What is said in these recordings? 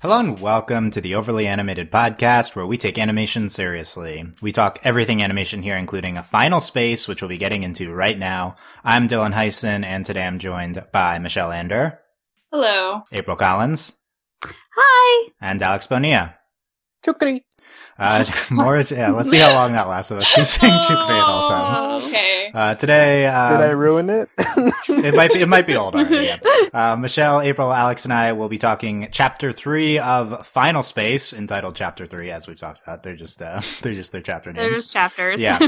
Hello and welcome to the Overly Animated Podcast, where we take animation seriously. We talk everything animation here, including a final space, which we'll be getting into right now. I'm Dylan Heisen, and today I'm joined by Michelle Ander. Hello. April Collins. Hi. And Alex Bonilla. Chukri. Uh, more, yeah, let's see how long that lasts of us. Keep saying chukri at all times. Okay. Uh, today, um, Did I ruin it? it might be it might be old already. Yeah. Uh, Michelle, April, Alex, and I will be talking chapter three of Final Space, entitled Chapter Three, as we've talked about. They're just uh, they're just their chapter names. They're just chapters. Yeah.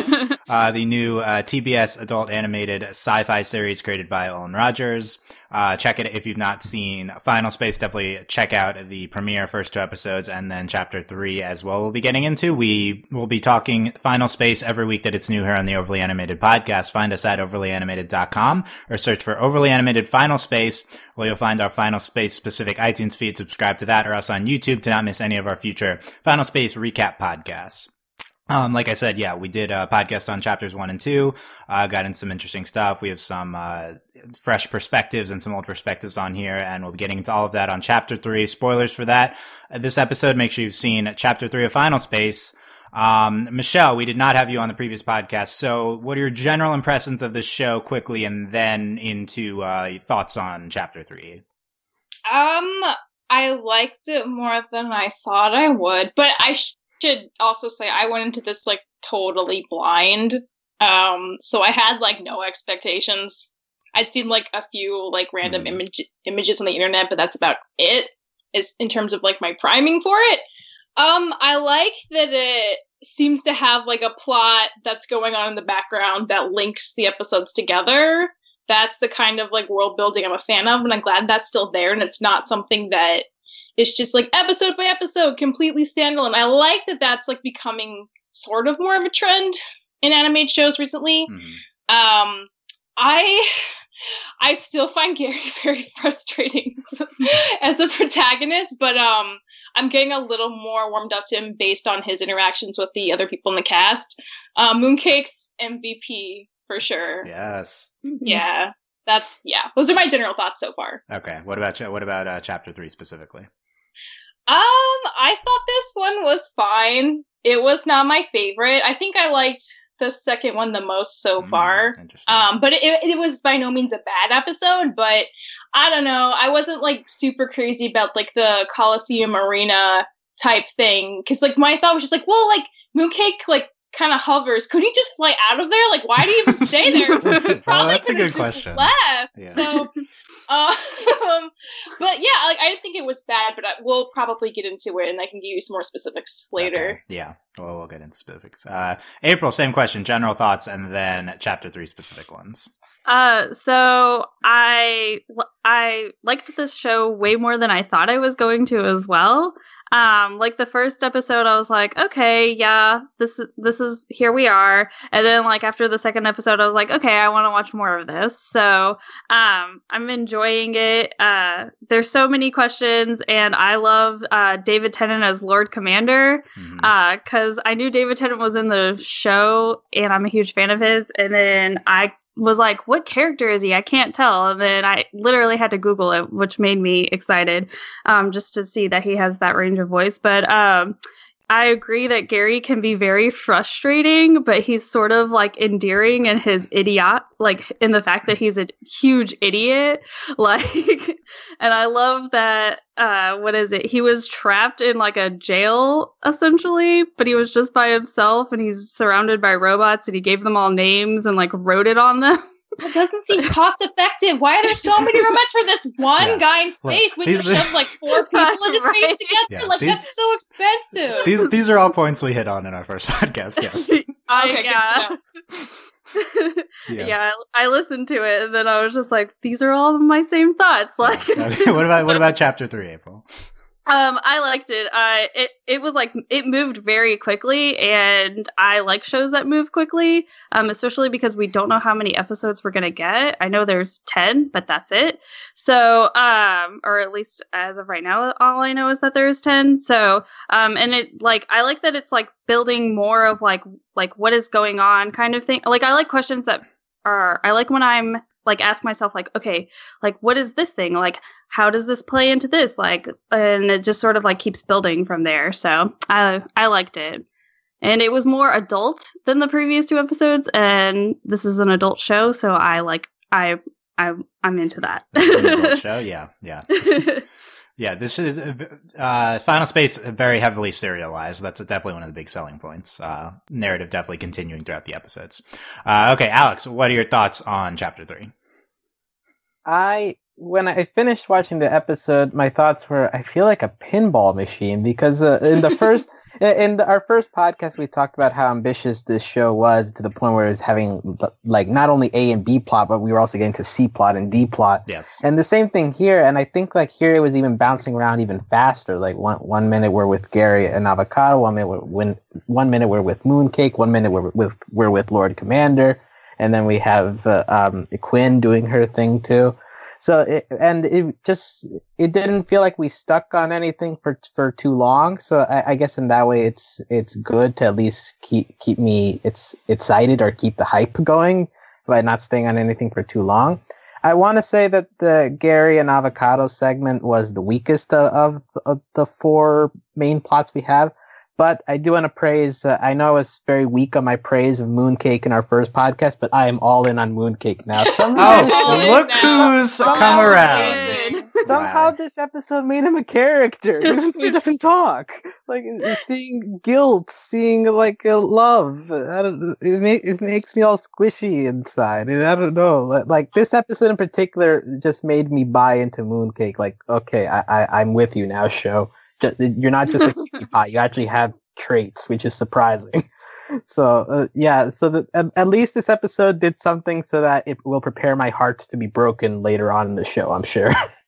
uh, the new uh, TBS adult animated sci-fi series created by Olan Rogers. Uh, check it if you've not seen Final Space. Definitely check out the premiere first two episodes and then chapter three as well. We'll be getting into. We will be talking Final Space every week that it's new here on the Overly Animated podcast. Find us at overlyanimated.com or search for Overly Animated Final Space where you'll find our Final Space specific iTunes feed. Subscribe to that or us on YouTube to not miss any of our future Final Space recap podcasts. Um, like I said, yeah, we did a podcast on chapters one and two. Uh, got in some interesting stuff. We have some, uh, fresh perspectives and some old perspectives on here, and we'll be getting into all of that on chapter three. Spoilers for that. Uh, this episode, make sure you've seen chapter three of Final Space. Um, Michelle, we did not have you on the previous podcast. So what are your general impressions of this show quickly and then into, uh, thoughts on chapter three? Um, I liked it more than I thought I would, but I sh- should also say I went into this like totally blind. Um, so I had like no expectations. I'd seen like a few like random Mhm. image images on the internet, but that's about it. Is in terms of like my priming for it. Um, I like that it seems to have like a plot that's going on in the background that links the episodes together. That's the kind of like world building I'm a fan of, and I'm glad that's still there and it's not something that it's just like episode by episode, completely standalone. I like that that's like becoming sort of more of a trend in animated shows recently. Mhm. Um, I I still find Gary very frustrating as a protagonist, but um, I'm getting a little more warmed up to him based on his interactions with the other people in the cast. Uh, Mooncake's MVP for sure. Yes. Yeah, that's yeah. Those are my general thoughts so far. Okay. What about, cha- what about, uh, chapter three specifically? Um, I thought this one was fine. It was not my favorite. I think I liked the second one the most so Mm, far. Um, but it, it was by no means a bad episode. But I don't know. I wasn't like super crazy about like the Coliseum Arena type thing because like my thought was just like, well, like Mooncake like kind of hovers. Could he just fly out of there? Like, why do you even stay there? Well, Probably that's a good just question. Left. Yeah. So. Um, but yeah, like I didn't think it was bad, but I, we'll probably get into it, and I can give you some more specifics later. Okay, Yeah. Well, we'll get into specifics. Uh, April, same question. General thoughts, and then chapter three specific ones. Uh, so I I liked this show way more than I thought I was going to as well. Um, like the first episode, I was like, okay, yeah, this is this is here we are. And then like after the second episode, I was like, okay, I want to watch more of this. So um, I'm enjoying it. Uh, there's so many questions, and I love uh, David Tennant as Lord Commander Mhm. because I knew David Tennant was in the show, and I'm a huge fan of his. And then I was like, "What character is he? I can't tell." And then I literally had to Google it, which made me excited, um, just to see that he has that range of voice. But um, I agree that Gary can be very frustrating, but he's sort of like endearing in his idiot, like in the fact that he's a huge idiot. Like, and I love that. Uh, what is it? He was trapped in like a jail essentially, but he was just by himself and he's surrounded by robots and he gave them all names and like wrote it on them. That doesn't seem cost effective. Why are there so many robots for this one Yeah. guy in Look, space when you these- shove like four people into Right. space together? Yeah, like these- that's so expensive. These these are all points we hit on in our first podcast. Yes. I- Okay, yeah. Yeah. yeah, I, I listened to it and then I was just like, these are all my same thoughts. Like, what about what about chapter three, April? Um, I liked it. Uh, it it was like it moved very quickly, and I like shows that move quickly. Um, especially because we don't know how many episodes we're gonna get. I know there's ten, but that's it. So, um, or at least as of right now, all I know is that there's ten. So, um, and it like I like that it's like building more of like like what is going on kind of thing. Like I like questions that are I like when I'm like ask myself like okay like what is this thing? Like how does this play into this? Like and it just sort of like keeps building from there. So i i liked it. And it was more adult than the previous two episodes and this is an adult show so i like i i i'm into that. Adult show? Yeah yeah yeah this is uh final space very heavily serialized. That's definitely one of the big selling points. Uh narrative definitely continuing throughout the episodes. Uh okay alex what are your thoughts on chapter three? I when I finished watching the episode, my thoughts were I feel like a pinball machine because uh, in the first in the, our first podcast we talked about how ambitious this show was to the point where it was having like not only A and B plot but we were also getting to C plot and D plot. Yes. And the same thing here and I think like here it was even bouncing around even faster. Like one one minute we're with Gary and Avocato, one minute we're, when one minute we're with Mooncake, one minute we're with we're with Lord Commander and then we have uh, um, Quinn doing her thing too. So it, and it just it didn't feel like we stuck on anything for for too long. So I, I, guess in that way, it's it's good to at least keep keep me it's excited or keep the hype going by not staying on anything for too long. I want to say that the Gary and Avocato segment was the weakest of, of the four main plots we have. But I do want to praise. Uh, I know I was very weak on my praise of Mooncake in our first podcast, but I am all in on Mooncake now. oh, look who's come around! Somehow wow. this episode made him a character. he doesn't talk. Like seeing guilt, seeing like uh, love. I don't. It, ma- it makes me all squishy inside. And I don't know. Like this episode in particular just made me buy into Mooncake. Like, okay, I, I I'm with you now, show you're not just a cutie pie. You actually have traits, which is surprising. So uh, yeah, so the, at, at, least this episode did something so that it will prepare my heart to be broken later on in the show. I'm sure.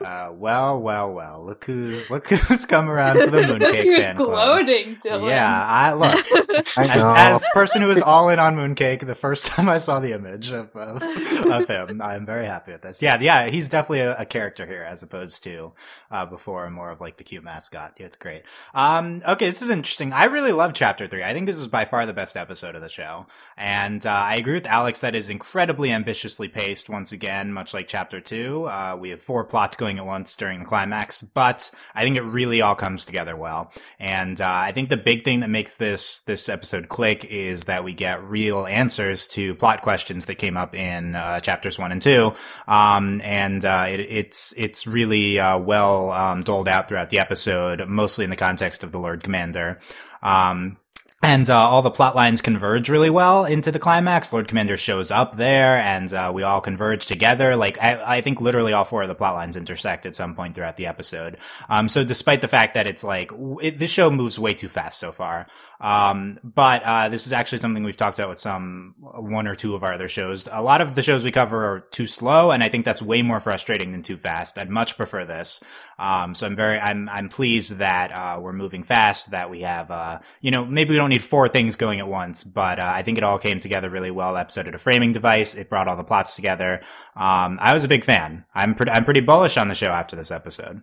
Uh, well, well, well. Look who's look who's come around to the Mooncake fan club. Gloating, Dylan. Yeah, I look I as as person who is all in on Mooncake. The first time I saw the image of of, of him, I'm very happy with this. Yeah, yeah, he's definitely a, a character here as opposed to uh, before more of like the cute mascot. Yeah, it's great. Um, okay, this is interesting. I really love Chapter Three. I think this is by far the best episode of the show, and uh, I agree with Alex that is incredibly ambitiously paced. Once again, much like Chapter Two, uh, we have four plots going at once during the climax, but I think it really all comes together well. And uh, I think the big thing that makes this this episode click is that we get real answers to plot questions that came up in uh, chapters one and two, um, and uh, it, it's it's really uh, well um, doled out throughout the episode, mostly in the context of the Lord Commander. Um, and uh, all the plot lines converge really well into the climax. Lord Commander shows up there, and uh, we all converge together. Like I, I, think literally all four of the plot lines intersect at some point throughout the episode. Um, so despite the fact that it's like it, this show moves way too fast so far, um, but uh, this is actually something we've talked about with some one or two of our other shows. A lot of the shows we cover are too slow, and I think that's way more frustrating than too fast. I'd much prefer this. Um, so I'm very I'm I'm pleased that uh, we're moving fast. That we have uh, you know maybe we don't need four things going at once, but uh, I think it all came together really well. Episode of a framing device. It brought all the plots together. Um, I was a big fan. I'm pretty I'm pretty bullish on the show after this episode.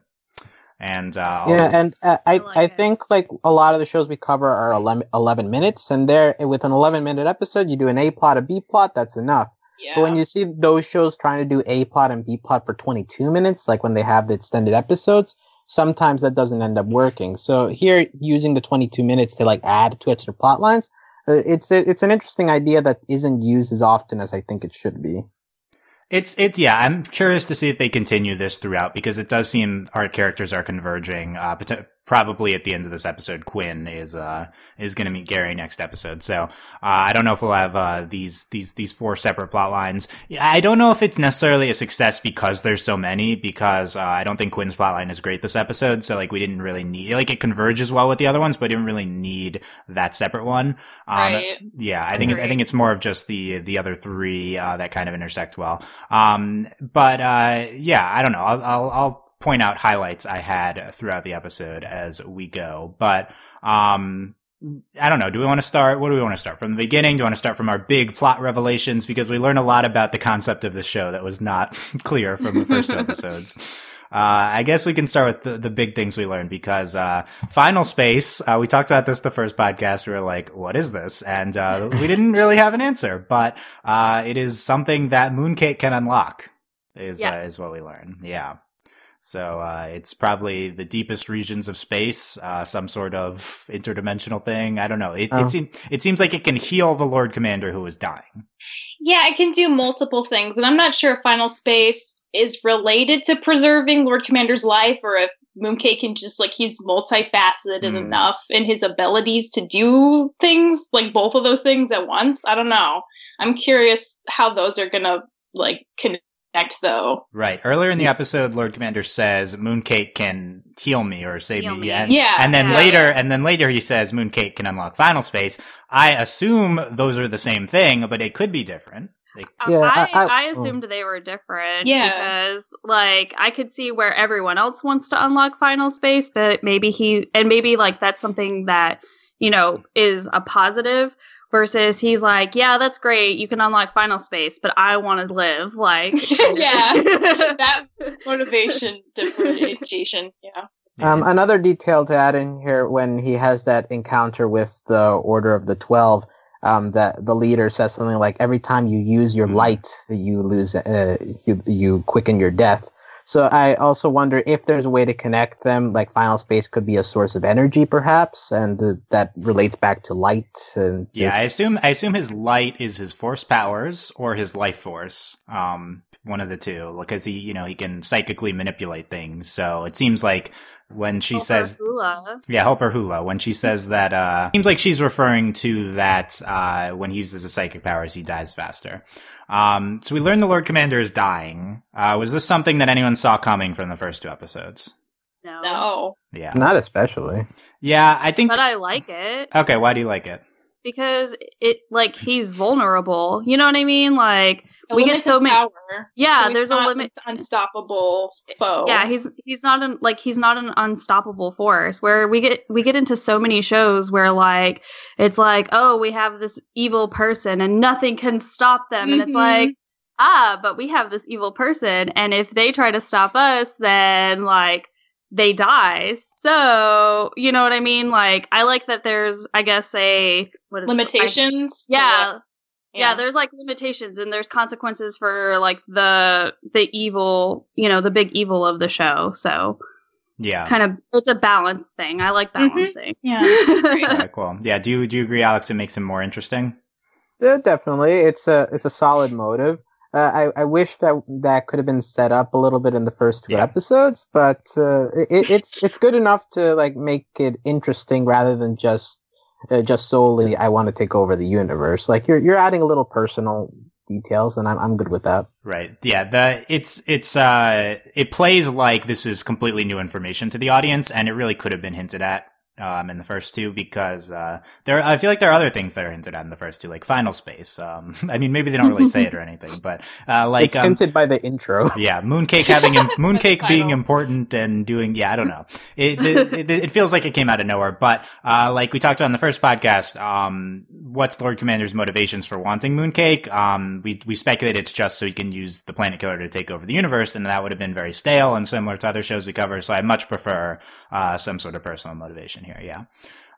And uh, yeah, and uh, I I, like I think like a lot of the shows we cover are 11, 11 minutes, and there with an eleven minute episode, you do an A plot, a B plot, that's enough. Yeah. But when you see those shows trying to do A plot and B plot for 22 minutes, like when they have the extended episodes, sometimes that doesn't end up working. So here, using the 22 minutes to like add to extra plot lines, uh, it's it's an interesting idea that isn't used as often as I think it should be. It's it yeah. I'm curious to see if they continue this throughout because it does seem our characters are converging. Uh, probably at the end of this episode, Quinn is uh is going to meet Gary next episode. So uh, I don't know if we'll have uh, these these these four separate plot lines. I don't know if it's necessarily a success because there's so many. Because uh, I don't think Quinn's plot line is great this episode. So like we didn't really need like it converges well with the other ones, but didn't really need that separate one. Um, right. Yeah, I think I think it's more of just the the other three uh, that kind of intersect well. Um, but uh, yeah, I don't know. I'll, I'll, I'll point out highlights I had throughout the episode as we go. But um, I don't know. Do we want to start? What do we want to start from the beginning? Do we want to start from our big plot revelations? Because we learn a lot about the concept of the show that was not clear from the first episodes. Uh, I guess we can start with the, the big things we learned because uh, Final Space. Uh, we talked about this the first podcast. We were like, "What is this?" And uh, we didn't really have an answer, but uh, it is something that Mooncake can unlock. Is Yeah. uh, is what we learn. Yeah. So uh, it's probably the deepest regions of space, uh, some sort of interdimensional thing. I don't know. It Oh. it, seem, it seems like it can heal the Lord Commander who is dying. Yeah, it can do multiple things, and I'm not sure if Final Space is related to preserving Lord Commander's life, or if Mooncake can just like he's multifaceted Hmm. enough in his abilities to do things like both of those things at once. I don't know. I'm curious how those are gonna like connect though. Right. Earlier in the episode, Lord Commander says Mooncake can heal me or save Heal me. me. And, Yeah, and then yeah, later, and then later he says Mooncake can unlock Final Space. I assume those are the same thing, but it could be different. Like, Yeah, I, I- I, I- oh. assumed they were different. Yeah. Because like I could see where everyone else wants to unlock final space, but maybe he and maybe like that's something that, you know, is a positive versus he's like, Yeah, that's great, you can unlock final space, but I want to live. Like Yeah. that motivation differentiation. Yeah. Um, another detail to add in here when he has that encounter with the Order of the Twelve, um, that the leader says something like, "Every time you use your Mhm. light, you lose, uh, you you quicken your death." So I also wonder if there's a way to connect them. Like Final Space could be a source of energy, perhaps, and uh, that relates back to light. And yeah, I assume, I assume his light is his force powers or his life force. Um, one of the two, because he, you know, he can psychically manipulate things. So it seems like when she Helper says, Hula. Yeah, Helper Hula. When she says that, uh, seems like she's referring to that, uh, when he uses his psychic powers, he dies faster. Um, so we learned the Lord Commander is dying. Uh, was this something that anyone saw coming from the first two episodes? No. No. Yeah. not especially. Yeah, I think. But I like it. okay, why do you like it? because it like he's vulnerable. You know what I mean? Like It we get so many. power. Yeah, So there's a limit. unstoppable foe. Yeah, he's he's not an like he's not an unstoppable force. Where we get we get into so many shows where like it's like oh we have this evil person and nothing can stop them, and it's Mhm. like ah but we have this evil person, and if they try to stop us, then like they die. So you know what I mean? Like I like that there's I guess a what is it? Limitations. to yeah, what- yeah there's like limitations and there's consequences for like the the evil you know the big evil of the show so Yeah. kind of it's a balance thing i like Mhm. balancing yeah. Okay, cool. Yeah. Do you, do you agree, Alex? It makes him more interesting? Yeah, definitely. It's a it's a solid motive. Uh, I I wish that that could have been set up a little bit in the first two Yeah. episodes, but uh, it, it's it's good enough to like make it interesting rather than just uh, just solely I want to take over the universe. Like you're you're adding a little personal details, and I'm I'm good with that. Right. Yeah. The it's it's uh it plays like this is completely new information to the audience, and it really could have been hinted at um in the first two because uh there I feel like there are other things that are hinted at in the first two, like Final Space. Um, I mean maybe they don't really say it or anything, but uh like it's um, hinted by the intro. yeah, Mooncake having Mooncake being important and doing yeah, I don't know. It, it it it feels like it came out of nowhere, but uh like we talked about in the first podcast, um what's Lord Commander's motivations for wanting Mooncake? Um we we speculate it's just so he can use the planet killer to take over the universe and that would have been very stale and similar to other shows we cover, so I much prefer uh some sort of personal motivation here, yeah.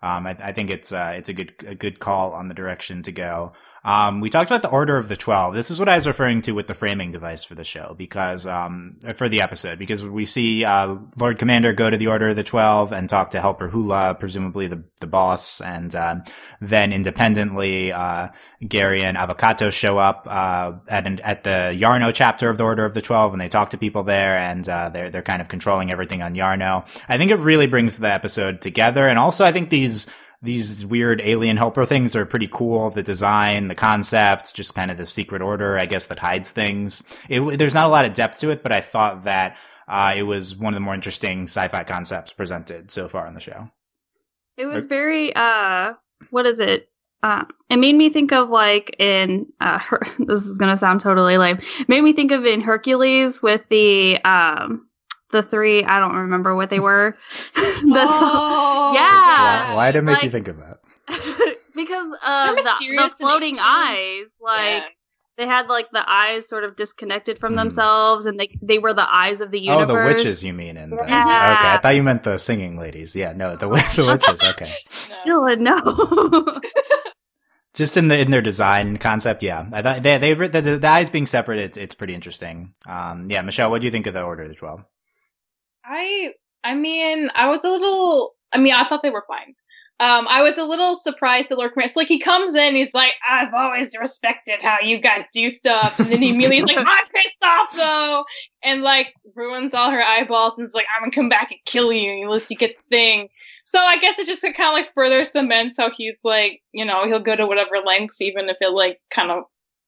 Um, I, I think it's uh, it's a good a good call on the direction to go. Um, we talked about the Order of the Twelve. This is what I was referring to with the framing device for the show, because um, for the episode, because we see uh, Lord Commander go to the Order of the Twelve and talk to Helper Hula, presumably the the boss, and um, then independently, uh, Gary and Avocato show up uh, at an, at the Yarno chapter of the Order of the Twelve, and they talk to people there, and uh, they're they're kind of controlling everything on Yarno. I think it really brings the episode together, and also I think these these weird alien helper things are pretty cool. The design, the concept, just kind of the secret order, I guess, that hides things. It, there's not a lot of depth to it, but I thought that uh, it was one of the more interesting sci-fi concepts presented so far on the show. it was very uh what is it uh, it made me think of like in uh, Her- this is gonna sound totally lame. It made me think of in Hercules with the um the three. I don't remember what they were. That's Oh, Yeah. Why, why did it make you think of that? because of the, the floating eyes. Like Yeah. they had like the eyes sort of disconnected from Hmm. themselves, and they they were the eyes of the universe. Oh, the witches you mean in the Yeah. Okay, I thought you meant the singing ladies. Yeah, no, the the witches, okay. No. Dylan, no. Just in the in their design concept, yeah. I thought they they the, the, the eyes being separate, it's it's pretty interesting. Um yeah, Michelle, what do you think of the Order of the Twelve? I I mean, I was a little I mean, I thought they were fine. Um, I was a little surprised that Lord Commander. So, like, he comes in, he's like, "I've always respected how you guys do stuff," and then he immediately is like, "I'm pissed off though," and like ruins all her eyeballs and is like, "I'm gonna come back and kill you unless you get the thing." So I guess it just kind of like further cements how he's like, you know, he'll go to whatever lengths, even if it like kind of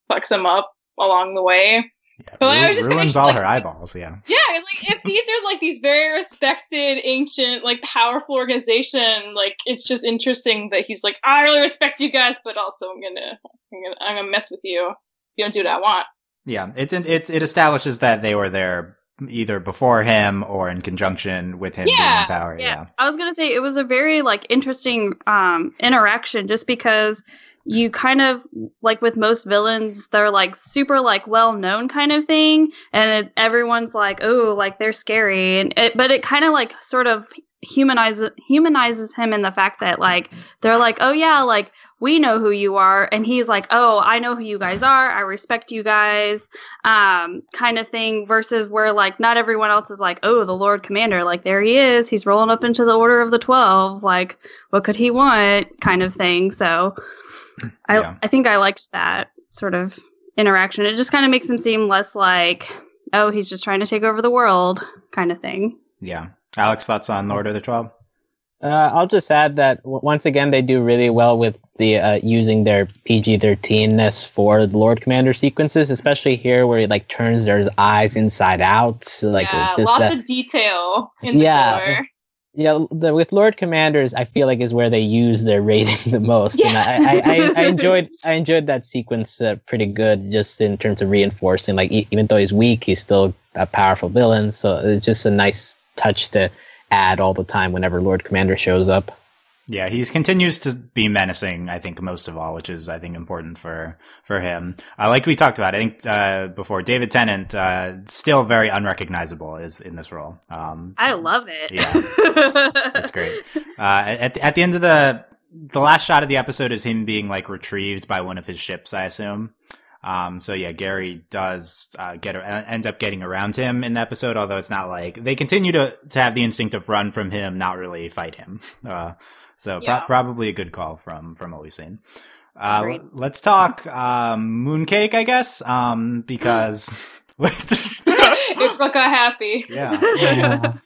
fucks him up along the way. Yeah, But I was just ruins gonna, all like- her eyeballs, yeah. Yeah, like if these are like these very respected, ancient, like powerful organization, like it's just interesting that he's like, I really respect you guys, but also I'm gonna, I'm gonna, I'm gonna mess with you. if You don't do what I want. Yeah, it's it's it establishes that they were there either before him or in conjunction with him Yeah, being in power. Yeah. Yeah. I was gonna say it was a very like interesting um interaction just because you kind of like with most villains they're like super like well known kind of thing and it, everyone's like oh like they're scary and it, but it kind of like sort of humanizes humanizes him in the fact that like they're like oh yeah like we know who you are and he's like oh i know who you guys are i respect you guys um kind of thing versus where like not everyone else is like oh the lord commander like there he is he's rolling up into the order of the 12 like what could he want kind of thing so i Yeah. i think i liked that sort of interaction it just kind of makes him seem less like oh he's just trying to take over the world kind of thing Yeah. Alex, thoughts on Lord of the Twelve? Uh, I'll just add that w- once again they do really well with the uh, using their PG-13ness for Lord Commander sequences, especially here where he like turns their eyes inside out. So, like yeah, just lots that- of detail in the Yeah. Yeah, the, with Lord Commanders, I feel like is where they use their rating the most. And Yeah. I, I, I, I enjoyed I enjoyed that sequence uh, pretty good, just in terms of reinforcing. Like even though he's weak, he's still a powerful villain. So it's just a nice touch to add all the time whenever Lord Commander shows up. Yeah, he continues to be menacing. I think most of all, which is I think important for for him. Uh, like we talked about, I think uh, before, David Tennant uh, still very unrecognizable is in this role. Um, i love it Yeah. That's great. Uh, at at the end of the the last shot of the episode is him being like retrieved by one of his ships, I assume. Um, so yeah, Gary does uh, get uh, end up getting around him in the episode, although it's not like they continue to to have the instinct of run from him, not really fight him. Uh, so pro- probably a good call from from what we've seen. Uh, let's talk um, mooncake, I guess, um, because it broke out happy. yeah.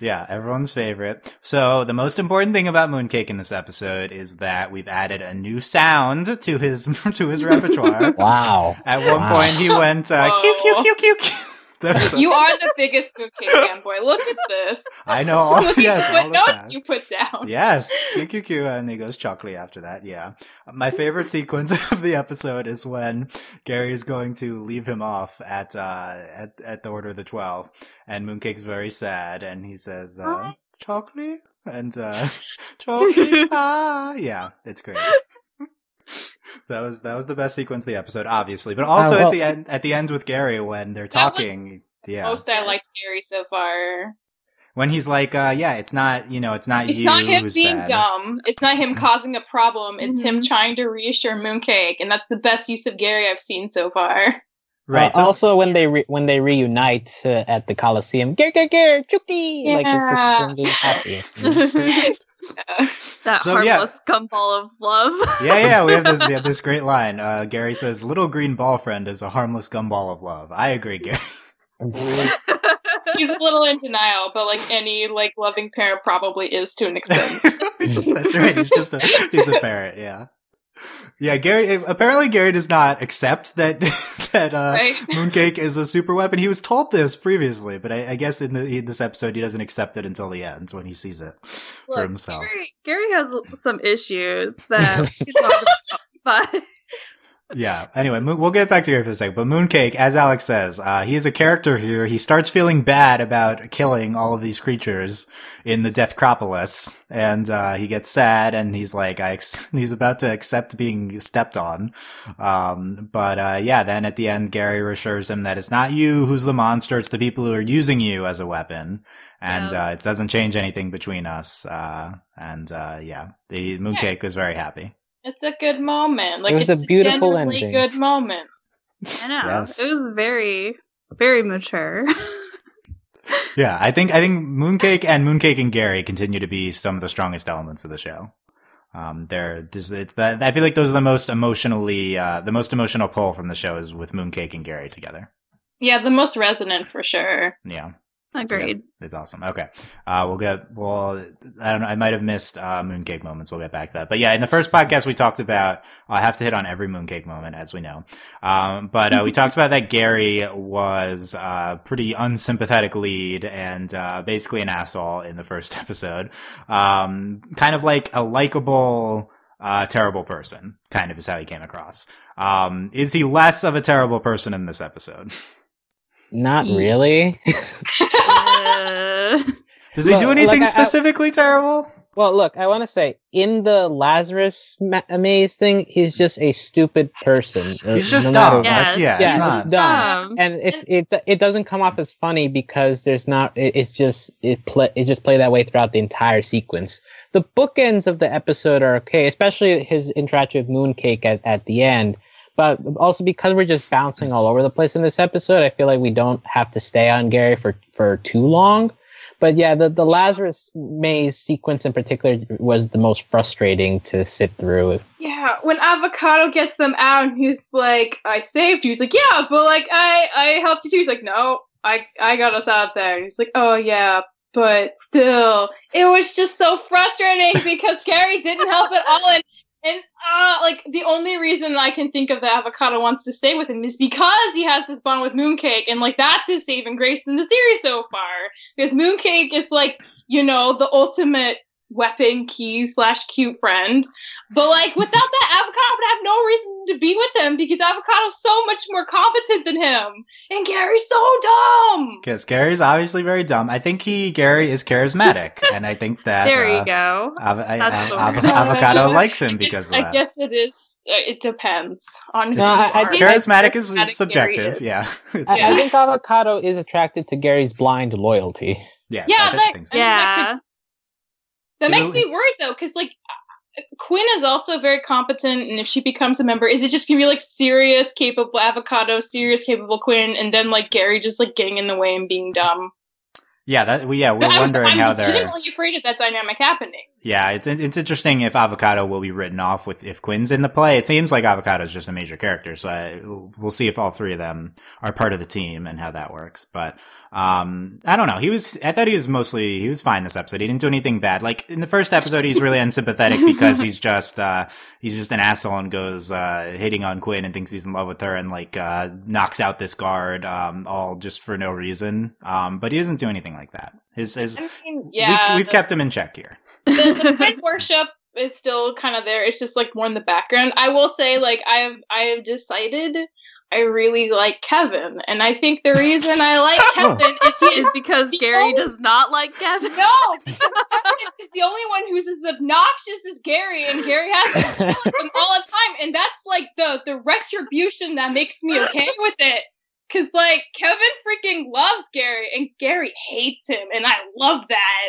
Yeah, everyone's favorite. So the most important thing about Mooncake in this episode is that we've added a new sound to his to his repertoire. Wow. At one Wow. point, he went uh, cue cue Whoa. cue cue. There's a- You are the biggest Mooncake fanboy. Look at this. I know. All, Look yes, at the notes you put down. Yes, Q Q Q, and he goes chocolate after that. Yeah, my favorite sequence of the episode is when Gary is going to leave him off at uh at at the Order of the Twelve, and Mooncake's very sad, and he says, uh, "Chocolate," and uh, "Chocolate." ah, yeah, it's great. That was that was the best sequence of the episode, obviously, but also Uh, well- at the end at the end with Gary when they're That was talking. Yeah, Most I liked Gary so far. when he's like, uh, "Yeah, it's not you know, it's not It's you not him who's being bad." dumb. It's not him causing a problem. It's him Mhm. trying to reassure Mooncake, and that's the best use of Gary I've seen so far. Right. Uh, so- also, when they re- when they reunite uh, at the Coliseum, ger ger ger, Chucky, like it's Yeah. just happy. that So, yeah. harmless gumball of love yeah, yeah, we have this yeah, this great line. Uh, Gary says, "Little green ball friend is a harmless gumball of love." I agree, Gary. He's a little in denial, but like any like loving parent probably is to an extent. That's right. He's just a he's a parrot. Yeah, yeah. Gary apparently Gary does not accept that that uh, Right. mooncake is a super weapon. He was told this previously, but I, I guess in, the, in this episode he doesn't accept it until the end when he sees it for himself. Gary, Gary has some issues that he's talked about, but yeah. Anyway, we'll get back to Gary for a second. But Mooncake, as Alex says, uh, he is a character here. He starts feeling bad about killing all of these creatures in the Deathcropolis, and uh, he gets sad, and he's like, I ex- he's about to accept being stepped on. Um, but uh, yeah, then at the end, Gary reassures him that it's not you who's the monster; it's the people who are using you as a weapon, and Yeah. uh, it doesn't change anything between us. Uh, and uh, yeah, the Mooncake was very happy. It's a good moment. Like It was a it's beautiful genuinely ending. good moment. I know. Yes. It was very, very mature. Yeah, I think I think Mooncake and Mooncake and Gary continue to be some of the strongest elements of the show. Um, they're just, it's that I feel like those are the most emotionally uh, the most emotional pull from the show is with Mooncake and Gary together. Yeah, the most resonant for sure. Yeah, Agreed. it's awesome. Okay, uh, we'll get well. I don't know. I might have missed uh, Mooncake moments. We'll get back to that. But yeah, in the first podcast we talked about. I have to hit on every Mooncake moment, as we know. Um, but uh, we talked about that Gary was uh, pretty unsympathetic lead and uh, basically an asshole in the first episode. Um, kind of like a likable, uh, terrible person. Kind of is how he came across. Um, is he less of a terrible person in this episode? Not really. Uh, Does he Look, do anything I- I- specifically terrible? well, look, I want to say in the Lazarus ma- maze thing, he's just a stupid person. He's just no dumb. Yeah. Yeah, Yeah, it's he's not. dumb. um, and it's it it doesn't come off as funny because there's not it, it's just it play it just play that way throughout the entire sequence the bookends of the episode are okay especially his interaction with mooncake at, at the end but also because we're just bouncing all over the place in this episode i feel like we don't have to stay on gary for for too long but yeah the, the lazarus maze sequence in particular was the most frustrating to sit through Yeah, when Avocato gets them out and he's like, I saved you. He's like, Yeah, but like I I helped you too. He's like, No, I I got us out there. And he's like, Oh yeah, but still. It was just so frustrating because Gary didn't help at all and and uh like the only reason I can think of that Avocato wants to stay with him is because he has this bond with Mooncake and like that's his saving grace in the series so far. Because Mooncake is like, you know, the ultimate weapon key slash cute friend. But like without that, Avocato would have no reason to be with him because Avocato's so much more competent than him, and Gary's so dumb. Because Gary's obviously very dumb. I think he Gary is charismatic, and I think that there uh, you go. Av- I- That's Av- Av- avocato likes him because of I that. guess it is. uh, It depends on No, who I- I Charismatic is, Charismatic Gary subjective. is. Yeah, It's- I, I think avocato is attracted to gary's blind loyalty yes, Yeah, I think- that- think so. Yeah. That You makes know- me worried though, because like Quinn is also very competent, and if she becomes a member, is it just gonna be like serious, capable avocato, serious, capable Quinn, and then like Gary just like getting in the way and being dumb? yeah, that we yeah we're But I'm, wondering I'm how they're. legitimately afraid of that dynamic happening. Yeah, it's it's interesting if Avocato will be written off with if Quinn's in the play. It seems like Avocato is just a major character, so I, we'll see if all three of them are part of the team and how that works. But um, I don't know. He was I thought he was mostly he was fine this episode. He didn't do anything bad. Like in the first episode, he's really unsympathetic because he's just uh, he's just an asshole and goes uh, hitting on Quinn and thinks he's in love with her and like uh, knocks out this guard um, all just for no reason. Um, but he doesn't do anything like that. His his I mean, yeah, we've, we've the- kept him in check here. the, the Quinn worship is still kind of there. It's just like more in the background. I will say, like I've I've decided I really like Kevin, and I think the reason I like Kevin is he Is is because Gary only- does not like Kevin. no, because Kevin is the only one who's as obnoxious as Gary, and Gary has to deal with him all the time, and that's like the the retribution that makes me okay with it. Cause like Kevin freaking loves Gary, and Gary hates him, and I love that.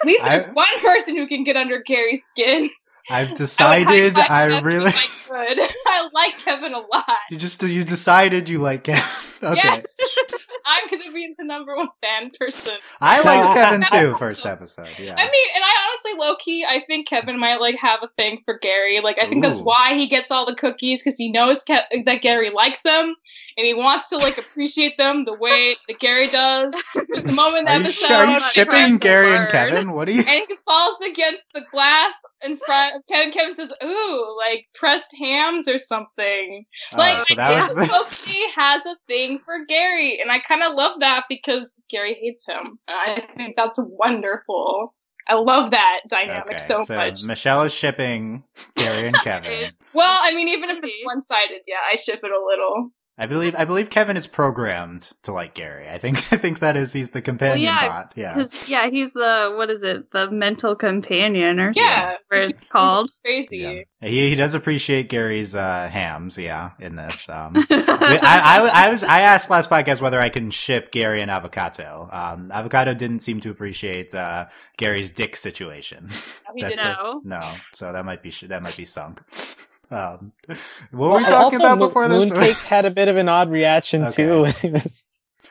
At least there's I- one person who can get under Gary's skin. I've decided high-five I really. I could. I like Kevin a lot. You just you decided you like Kevin. Okay, Yes, I'm gonna be the number one fan person. I No, liked Kevin too. First episode, yeah. I mean, and I honestly, low key, I think Kevin might like have a thing for Gary. Like, I think that's why he gets all the cookies because he knows Ke- that Gary likes them, and he wants to like appreciate them the way that Gary does. There's the moment in the are you, episode, sh- are you shipping Gary and. Kevin? What are you? and he falls against the glass in front of Kevin. Kevin says, "Ooh, like pressed hams or something." Oh, like, Oh, so that was the- Sophie has a thing for Gary, and I kind of love that because Gary hates him. I think that's wonderful. I love that dynamic Okay, so, much. Michelle is shipping Gary and Kevin. well, I mean, even if it's one sided, yeah, I ship it a little. I believe I believe Kevin is programmed to like Gary. I think I think that is he's the companion yeah, bot. Yeah. 'Cause, yeah, he's the what is it? The mental companion or Yeah, whatever it's called. crazy. Yeah. He he does appreciate Gary's uh, hams, yeah, in this. Um, I, I, I was I asked last podcast whether I can ship Gary and Avocato. Um, Avocato didn't seem to appreciate uh, Gary's dick situation. He didn't. know. No, so that might be that might be sunk. Um, what were we talking also, about Mo- before this? Mooncake had a bit of an odd reaction Okay. too. when he was-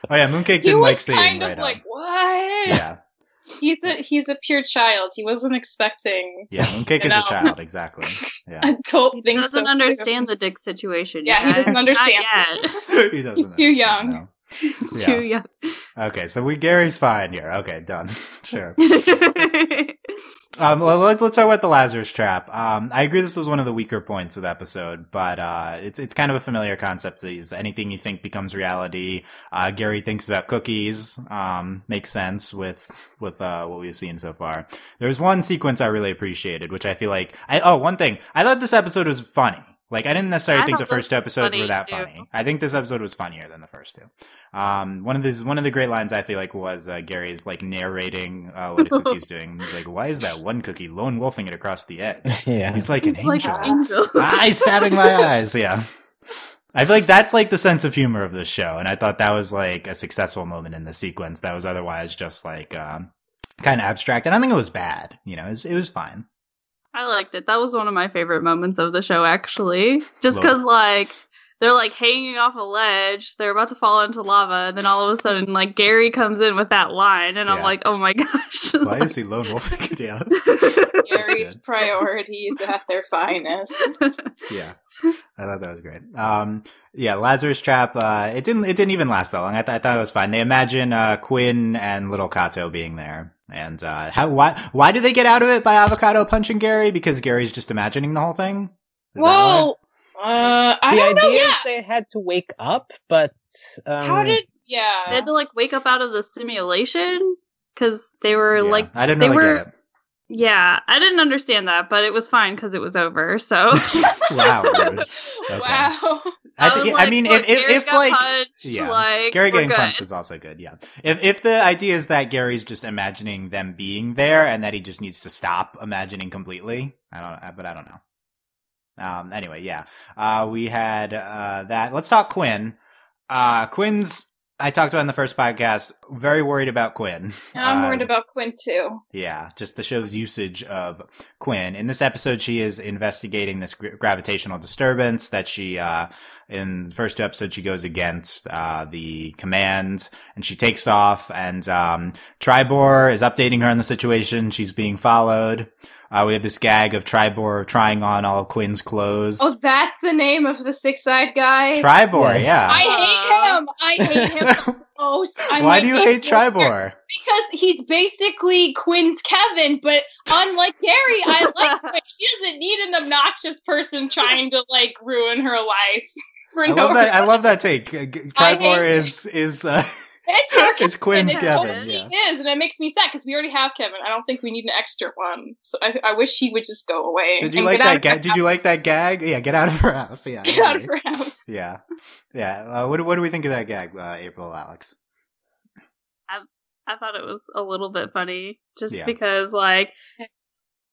oh yeah, Mooncake He didn't like seeing kind right of on. like, what? Yeah, He's a he's a pure child. He wasn't expecting. yeah, Mooncake You is a child, exactly. Yeah, I don't He doesn't so. understand the dick situation. Yeah, he doesn't understand. yet. he doesn't. He's too young. know. Yeah. too young. Okay, so we Gary's fine here. Okay, done. sure. Um, let's, let's talk about the Lazarus Trap. Um, I agree this was one of the weaker points of the episode, but uh, it's it's kind of a familiar concept. Is anything you think becomes reality? Uh, Gary thinks about cookies. Um, makes sense with with uh, what we've seen so far. There's one sequence I really appreciated, which I feel like I oh one thing I thought this episode was funny. Like I didn't necessarily I think the first episodes were that too. funny. I think this episode was funnier than the first two. Um, one of these, one of the great lines I feel like was uh, Gary's like narrating uh, what a cookie's doing. He's like, "Why is that one cookie lone wolfing it across the edge?" yeah. He's like an He's like angel. an angel. Eye stabbing my eyes. Yeah. I feel like that's like the sense of humor of this show, and I thought that was like a successful moment in the sequence that was otherwise just like um, kind of abstract. And I don't think it was bad. You know, it was, it was fine. I liked it. That was one of my favorite moments of the show, actually. Just because, like, they're like hanging off a ledge, they're about to fall into lava, and then all of a sudden, like, Gary comes in with that line, and Yeah. I'm like, oh my gosh. Why is he lone wolfing? It down? Gary's priorities at their finest. yeah. I thought that was great. Um yeah lazarus trap uh it didn't it didn't even last that long. I, th- I thought it was fine. They imagine uh quinn and little Cato being there. And uh how why why do they get out of it by avocato punching gary? Because gary's just imagining the whole thing? Is that? Well, uh, I the don't know. idea Yeah. is they had to wake up, but um, How did? Yeah they had to, like, wake up out of the simulation because they were, Yeah, like, i didn't they really were- get yeah, I didn't understand that, but it was fine because it was over, so. wow. Okay. Wow. I, was th- like, I mean if if, Gary if got like punched, yeah. like, Gary getting good. punched is also good, yeah. If if the idea is that Gary's just imagining them being there and that he just needs to stop imagining completely, I don't but I don't know. Um anyway, yeah. Uh we had uh that let's talk Quinn. Uh Quinn's I talked about in the first podcast, very worried about Quinn. I'm worried about Quinn too. yeah, just the show's usage of Quinn. In this episode, she is investigating this gra- gravitational disturbance that she, uh, in the first two episodes, she goes against, uh, the command and she takes off and, um, Tribor is updating her on the situation. She's being followed. Uh, we have this gag of Tribor trying on all Quinn's clothes. Oh, that's the name of the six-eyed guy. Tribor, Yes. yeah. I hate him. I hate him the most. I'm Why like, do you hate Tribor? Because he's basically Quinn's Kevin, but unlike Gary, I like Quinn. She doesn't need an obnoxious person trying to like ruin her life for I no love that. reason. I love that take. G- I Tribor is is uh, It's her is Quinn's It Kevin. totally Yeah. is, and it makes me sad because we already have Kevin. I don't think we need an extra one. So I, I wish he would just go away. Did you like that of gag? Did you like that gag? Yeah, get out of her house. Yeah, I Get out of her house. Yeah, yeah. Uh, what do- what do we think of that gag, uh, April, Alex? I thought it was a little bit funny just Yeah. because like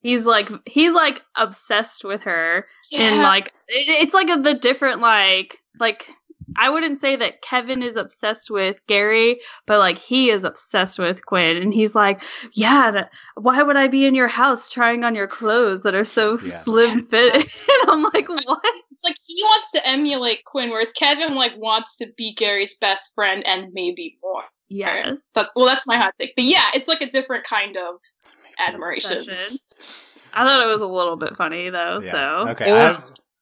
he's like he's like obsessed with her and like it, it's like a, the different like like I wouldn't say that Kevin is obsessed with Gary, but like he is obsessed with Quinn, and he's like, "Yeah, that, why would I be in your house trying on your clothes that are so Yeah. slim fit?" and I'm like, "What?" it's like he wants to emulate Quinn, whereas Kevin like wants to be Gary's best friend and maybe more. Yes, But well, that's my hot take. But yeah, it's like a different kind of admiration. Obsession. I thought it was a little bit funny though. Yeah. So Okay.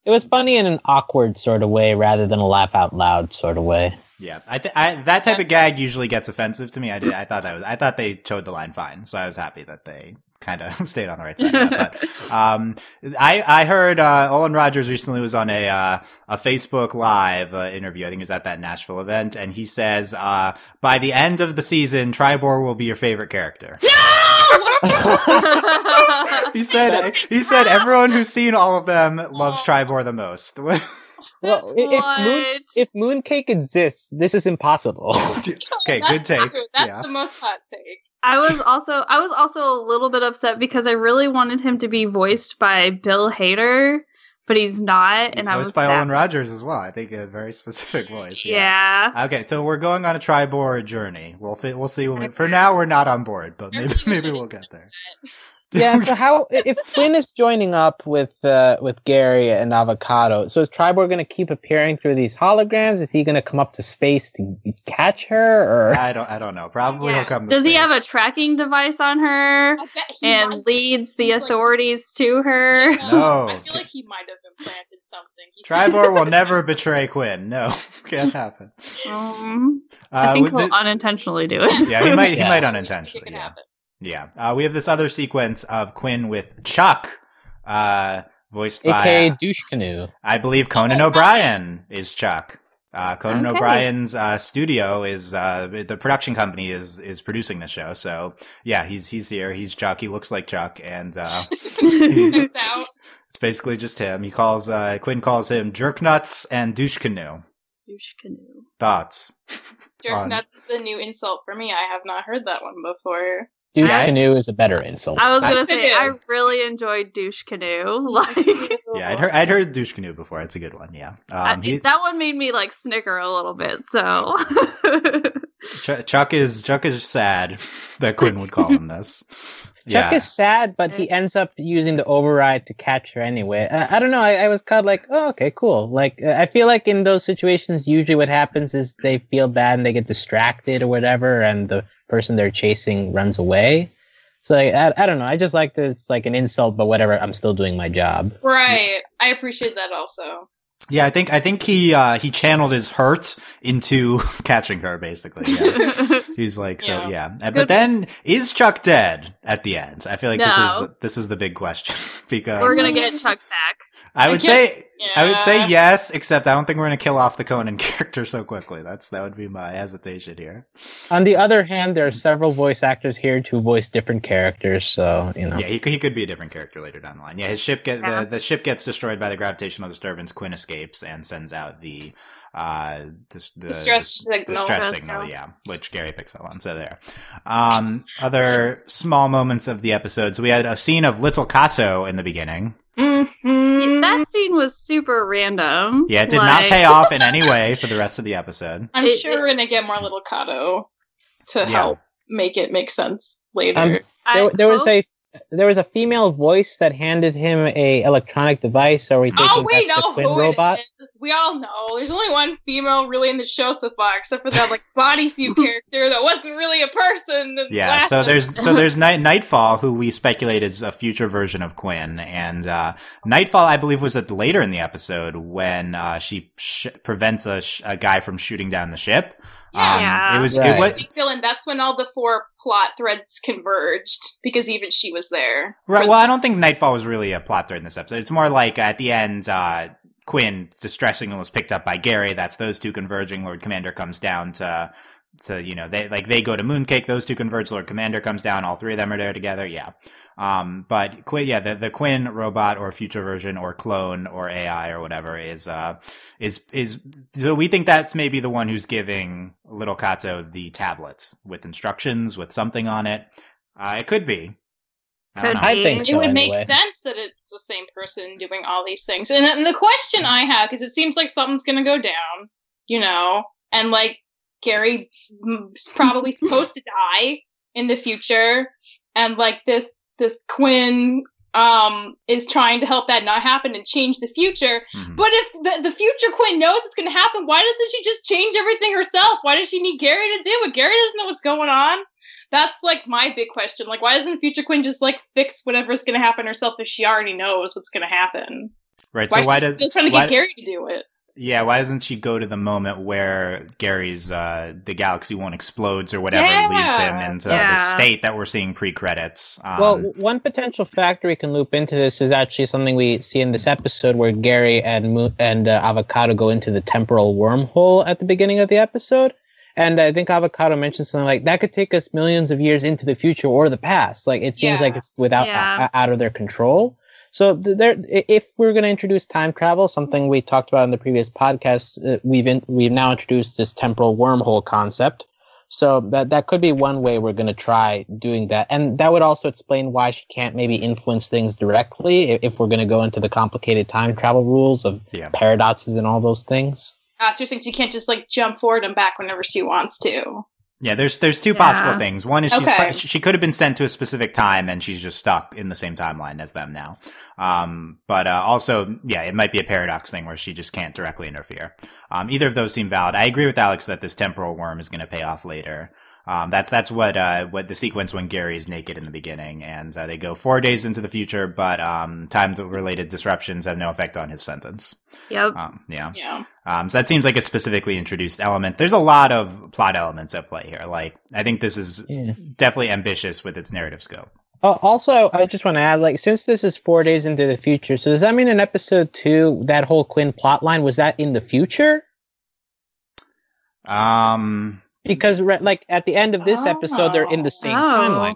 It was funny in an awkward sort of way rather than a laugh out loud sort of way. yeah. I, th- I that type of gag usually gets offensive to me. I did. I thought that was. I thought they towed the line fine, so I was happy that they kind of stayed on the right side. Of that. But um, I I heard uh, Olan Rogers recently was on a uh, a Facebook Live uh, interview. I think it was at that Nashville event, and he says uh, by the end of the season, Tribor will be your favorite character. he said he said everyone who's seen all of them loves Tribor the most. Well, i- if Moon, What? if Mooncake exists, this is impossible. okay, good take. That's Yeah. the most hot take. I was also I was also a little bit upset because I really wanted him to be voiced by Bill Hader, but he's not, He's and I was by sad. Olan Rogers as well. I think a very specific voice. Yeah. Yeah. Okay, so we're going on a Tribor journey. We'll fi- we'll see when we. For now, we're not on board, but maybe maybe we'll get there. Yeah. So how if Quinn is joining up with uh, with Gary and Avocato? So is Tribor going to keep appearing through these holograms? Is he going to come up to space to catch her? Or I don't I don't know. Probably Yeah. he'll come. To Does he have a tracking device on her I bet he and might- leads the he's like- authorities to her? No. I feel like he might have implanted something. He's Tribor will never betray Quinn. No, can't happen. Um, Uh, I think he'll the- unintentionally do it. yeah, he might he Yeah. might unintentionally. could Yeah. happen. Yeah. Uh, we have this other sequence of Quinn with Chuck, uh, voiced by, AKA uh, douche canoe. I believe Conan O'Brien is Chuck. Uh, Conan Okay. O'Brien's uh, studio is uh, the production company is is producing the show. So yeah, he's he's here. He's Chuck. He looks like Chuck, and uh, It's basically just him. He calls uh, Quinn calls him Jerk Nuts and Douche Canoe. Douche canoe. Thoughts? Jerk On- nuts is a new insult for me. I have not heard that one before. Douche I- canoe is a better insult. I was gonna say I Canoe. really enjoyed douche canoe. Like Yeah, I'd heard I'd heard Douche Canoe before. It's a good one. Yeah. I- Um, he, that one made me like snicker a little bit. So Ch- Chuck is Chuck is sad that Quinn would call him this. Chuck yeah. is sad, but he ends up using the override to catch her anyway. Uh, I don't know. I, I was kind of like, oh, okay, cool. Like, uh, I feel like in those situations, usually what happens is they feel bad and they get distracted or whatever, and the person they're chasing runs away. So like, I, I don't know. I just like that it's like an insult, but whatever. I'm still doing my job. Right. I appreciate that also. Yeah, I think I think he uh he channeled his hurt into catching her basically. Yeah. He's like so Yeah. yeah. Uh, But Good. then is Chuck dead at the end? I feel like this is this is the big question because we're gonna get Chuck back. I I would guess- say I would say yes, except I don't think we're gonna kill off the Conan character so quickly. That's that would be my hesitation here. On the other hand, there are several voice actors here to voice different characters. So you know, Yeah, he could, he could be a different character later down the line. Yeah, his ship get Yeah. the, the ship gets destroyed by the gravitational disturbance. Quinn escapes and sends out the uh dis- the Distress dis- signal. distress Distress signal. signal. Yeah, which Gary picks up on. So there. Um, other small moments of the episode. So we had a scene of Little Cato in the beginning. Mhm. That scene was super random. Yeah, it did not pay off in any way for the rest of the episode. I'm It- sure we're gonna get more little Cato to Yeah. help make it make sense later. Um, there, there was hope- a there was a female voice that handed him a electronic device. Are we thinking oh wait, that's no, the Quinn who robot? it is? We all know. There's only one female really in the show so far, except for that like bodysuit character that wasn't really a person. Yeah, laughed so there's so there's Night Nightfall, who we speculate is a future version of Quinn, and uh, Nightfall, I believe, was at later in the episode when uh, she sh- prevents a, sh- a guy from shooting down the ship. Yeah. Yeah. it was Right. it was Dylan, that's when all the four plot threads converged because even she was there. right. Well, I don't think Nightfall was really a plot thread in this episode. It's more like at the end, uh, Quinn distress signal is picked up by Gary. That's those two converging. Lord Commander comes down to. To you know, they like they go to Mooncake. Those two converge. Lord Commander comes down. All three of them are there together. Yeah, Um, but Quinn, yeah, the, the Quinn robot or future version or clone or AI or whatever is, uh, is, is, so we think that's maybe the one who's giving little Cato the tablets with instructions with something on it. Uh, it could be. I don't know. I think it so. would make sense that it's the same person doing all these things. And, and the question I have, because it seems like something's going to go down, you know, and like Gary is probably supposed to die in the future, and like this this Quinn um is trying to help that not happen and change the future. Mhm. But if the, the future Quinn knows it's going to happen, why doesn't she just change everything herself? Why does she need Gary to do it? Gary doesn't know what's going on. That's like my big question. Like, why doesn't future Quinn just like fix whatever's going to happen herself if she already knows what's going to happen? right. Why So why is she does, still trying to why- get Gary to do it? Yeah, why doesn't she go to the moment where Gary's uh, the Galaxy One explodes or whatever Yeah. leads him into the state that we're seeing pre credits? Um, well, one potential factor we can loop into this is actually something we see in this episode where Gary and Mo- and uh, Avocato go into the temporal wormhole at the beginning of the episode. And I think Avocato mentioned something like that could take us millions of years into the future or the past. Like it seems Yeah. like it's without Yeah. uh, out of their control. So there, if we're going to introduce time travel, something we talked about in the previous podcast, uh, we've in, we've now introduced this temporal wormhole concept. So that that could be one way we're going to try doing that, and that would also explain why she can't maybe influence things directly if, if we're going to go into the complicated time travel rules of Yeah. paradoxes and all those things. Uh, so you're saying she can't just like jump forward and back whenever she wants to. Yeah, there's there's two Yeah. possible things. One is she's Okay. she she could have been sent to a specific time and she's just stuck in the same timeline as them now. Um, but uh, also, yeah, it might be a paradox thing where she just can't directly interfere. Um, either of those seem valid. I agree with Alex that this temporal worm is going to pay off later. Um, that's that's what uh, what the sequence when Gary's naked in the beginning, and uh, they go four days into the future, but um, time related disruptions have no effect on his sentence. Yep. Um, yeah. Yeah. Um, so that seems like a specifically introduced element. There's a lot of plot elements at play here. Like, I think this is Yeah. definitely ambitious with its narrative scope. Uh, also, I just want to add, like, since this is four days into the future, so does that mean in episode two that whole Quinn plot line was that in the future? Um, Because, re- like, at the end of this episode, they're in the same Oh. timeline now.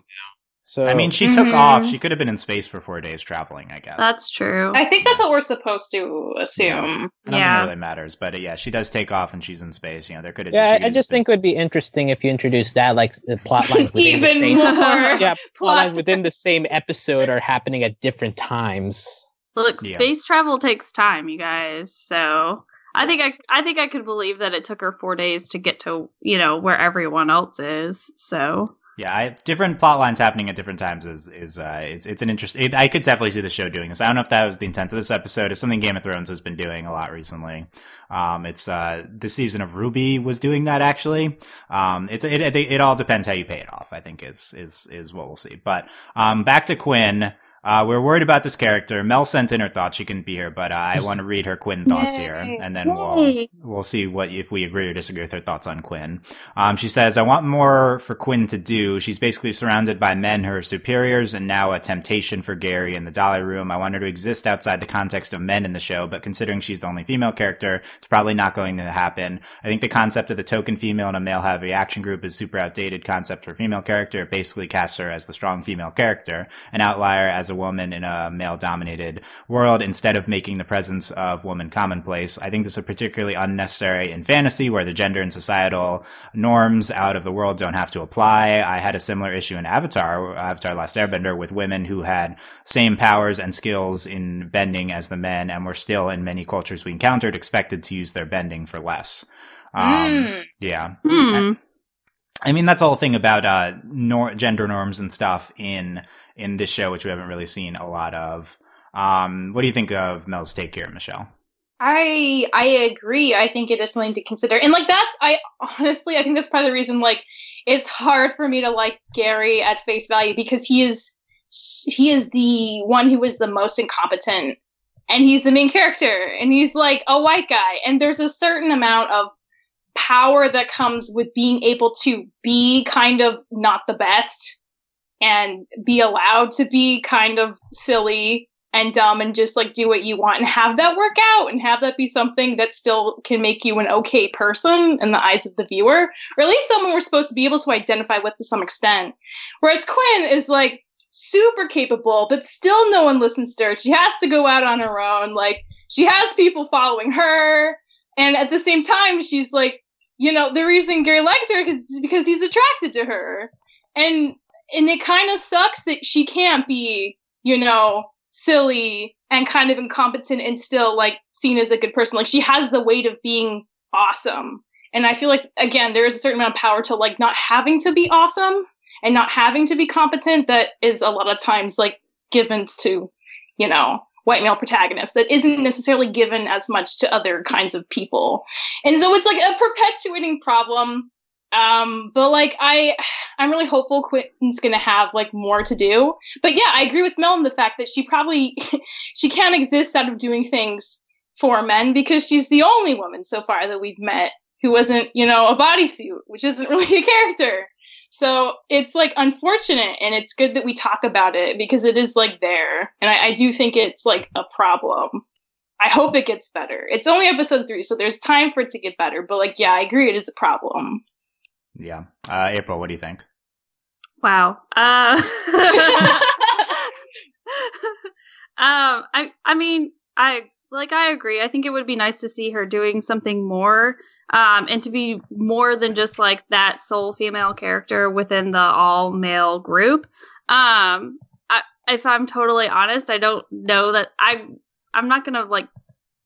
So I mean, she took Mhm. off. She could have been in space for four days traveling, I guess. That's true. I think that's what we're supposed to assume. I don't Yeah. it really matters, but uh, yeah, she does take off and she's in space. You know, there could have. yeah, she I, I just been- think it would be interesting if you introduced that, like, the plot lines within the same. more. Yeah, plot plot. lines within the same episode are happening at different times. Look, Yeah. space travel takes time, you guys. So I think I I think I could believe that it took her four days to get to you know where everyone else is. So Yeah, I, different plot lines happening at different times is is uh, is it's an interest. It, I could definitely see the show doing this. I don't know if that was the intent of this episode. It's something Game of Thrones has been doing a lot recently. Um, it's uh, the season of Ruby was doing that actually. Um, it's it, it it all depends how you pay it off. I think is is is what we'll see. But um, back to Quinn. Uh, we're worried about this character. Mel sent in her thoughts. She couldn't be here, but uh, I want to read her Quinn thoughts Yay. here, and then we'll we'll see what if we agree or disagree with her thoughts on Quinn. Um, she says, "I want more for Quinn to do. She's basically surrounded by men who are superiors, and now a temptation for Gary in the Dolly Room. I want her to exist outside the context of men in the show, but considering she's the only female character, it's probably not going to happen. I think the concept of the token female in a male-heavy action group is super outdated concept for a female character. It basically casts her as the strong female character, an outlier as a woman in a male-dominated world instead of making the presence of woman commonplace. I think this is particularly unnecessary in fantasy where the gender and societal norms out of the world don't have to apply. I had a similar issue in Avatar, Avatar Last Airbender with women who had same powers and skills in bending as the men and were still in many cultures we encountered expected to use their bending for less. Um, Mm. yeah. hmm. I mean, that's all the thing about uh, nor- gender norms and stuff in in this show, which we haven't really seen a lot of. Um, what do you think of Mel's take here, Michelle? I I agree. I think it is something to consider. And like that, I honestly I think that's part of the reason like it's hard for me to like Gary at face value because he is he is the one who is the most incompetent and he's the main character and he's like a white guy and there's a certain amount of power that comes with being able to be kind of not the best and be allowed to be kind of silly and dumb and just like do what you want and have that work out and have that be something that still can make you an okay person in the eyes of the viewer or at least someone we're supposed to be able to identify with to some extent. Whereas quinn is like super capable but still no one listens to her. She has to go out on her own like she has people following her and at the same time she's like you know the reason gary likes her is because he's attracted to her. And and it kind of sucks that she can't be you know silly and kind of incompetent and still like seen as a good person. Like she has the weight of being awesome. And i feel like again there is a certain amount of power to like not having to be awesome and not having to be competent that is a lot of times like given to you know white male protagonists that isn't necessarily given as much to other kinds of people. And so it's like a perpetuating problem um but like i i'm really hopeful quinn's gonna have like more to do but yeah i agree with mel in the fact that she probably she can't exist out of doing things for men because she's the only woman so far that we've met who wasn't, you know, a bodysuit, which isn't really a character. So it's like unfortunate, and it's good that we talk about it because it is like there, and I, I do think it's like a problem. I hope it gets better. It's only episode three, so there's time for it to get better. But like, yeah, I agree, it is a problem. Yeah, uh, April, what do you think? Wow. Uh, um, I I mean, I like I agree. I think it would be nice to see her doing something more um, and to be more than just like that sole female character within the all male group. Um, I, if I'm totally honest, I don't know that I I'm not gonna like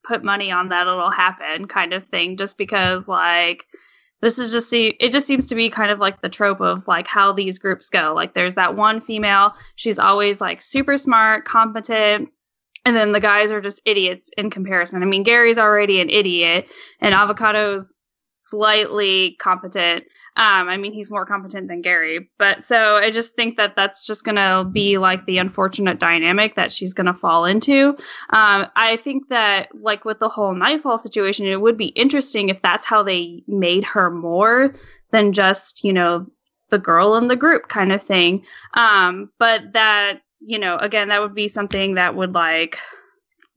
put money on that it'll happen kind of thing just because like this is just see it just seems to be kind of like the trope of like how these groups go like there's that one female she's always like super smart competent and then the guys are just idiots in comparison. I mean, Gary's already an idiot, and Avocato's slightly competent. Um, I mean, he's more competent than Gary, but so I just think that that's just gonna be like the unfortunate dynamic that she's gonna fall into. Um, I think that like with the whole Nightfall situation, it would be interesting if that's how they made her more than just you know the girl in the group kind of thing. Um, but that you know, again, that would be something that would like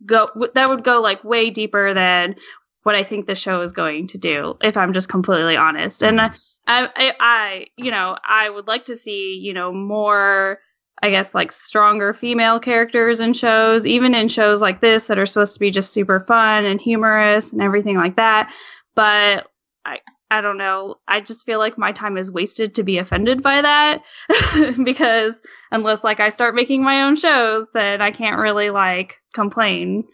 go that would go like way deeper than what I think the show is going to do, if I'm just completely honest. And I, I, I, you know, I would like to see, you know, more, I guess, like stronger female characters in shows, even in shows like this that are supposed to be just super fun and humorous and everything like that. But I, I don't know. I just feel like my time is wasted to be offended by that because unless like I start making my own shows, then I can't really like complain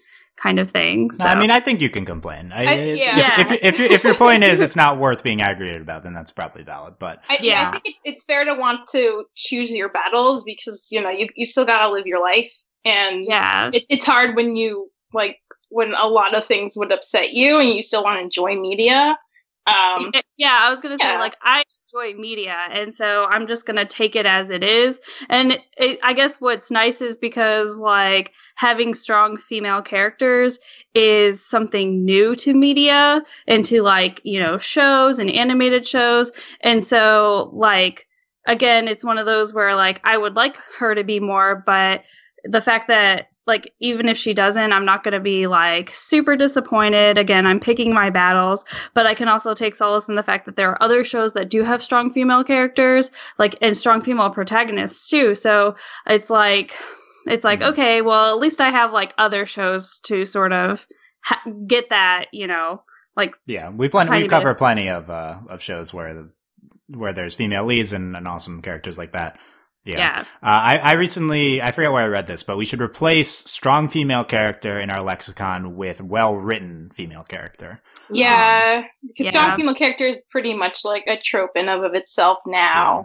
kind of thing. So. I mean, I think you can complain. I, I, yeah. If, if, if, if, your point is it's not worth being aggravated about, then that's probably valid. But I, yeah, I think it's fair to want to choose your battles because you know you you still gotta live your life, and yeah, it, it's hard when you like when a lot of things would upset you and you still want to enjoy media. Um, yeah, I was gonna say like I enjoy media, and so I'm just gonna take it as it is. And it, I guess what's nice is because like having strong female characters is something new to media and to like you know shows and animated shows, and so like again, it's one of those where like I would like her to be more, but the fact that like even if she doesn't i'm not going to be like super disappointed again i'm picking my battles but i can also take solace in the fact that there are other shows that do have strong female characters like and strong female protagonists too so it's like it's like mm-hmm. okay well at least i have like other shows to sort of ha- get that you know like yeah we we cover bit. plenty of uh of shows where where there's female leads and, and awesome characters like that yeah. yeah. Uh, I, I recently, I forget where I read this, but we should replace strong female character in our lexicon with well written female character. Yeah. Um, because yeah. strong female character is pretty much like a trope in of, of itself now. Yeah.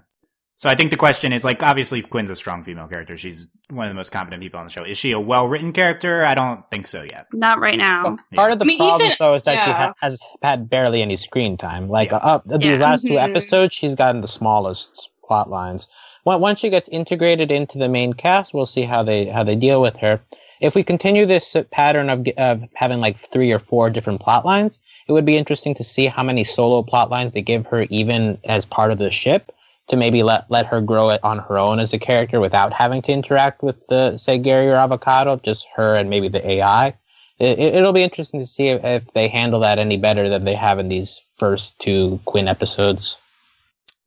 So I think the question is like, obviously, Quinn's a strong female character. She's one of the most competent people on the show. Is she a well written character? I don't think so yet. Not right now. Well, part of the I mean, problem, even, though, is that she ha- has had barely any screen time. Like, uh, these last mm-hmm. two episodes, she's gotten the smallest plot lines once she gets integrated into the main cast, we'll see how they how they deal with her. If we continue this pattern of, of having like three or four different plot lines, it would be interesting to see how many solo plot lines they give her, even as part of the ship, to maybe let let her grow it on her own as a character without having to interact with the say Gary or Avocato, just her and maybe the AI. It, will be interesting to see if, if they handle that any better than they have in these first two Quinn episodes.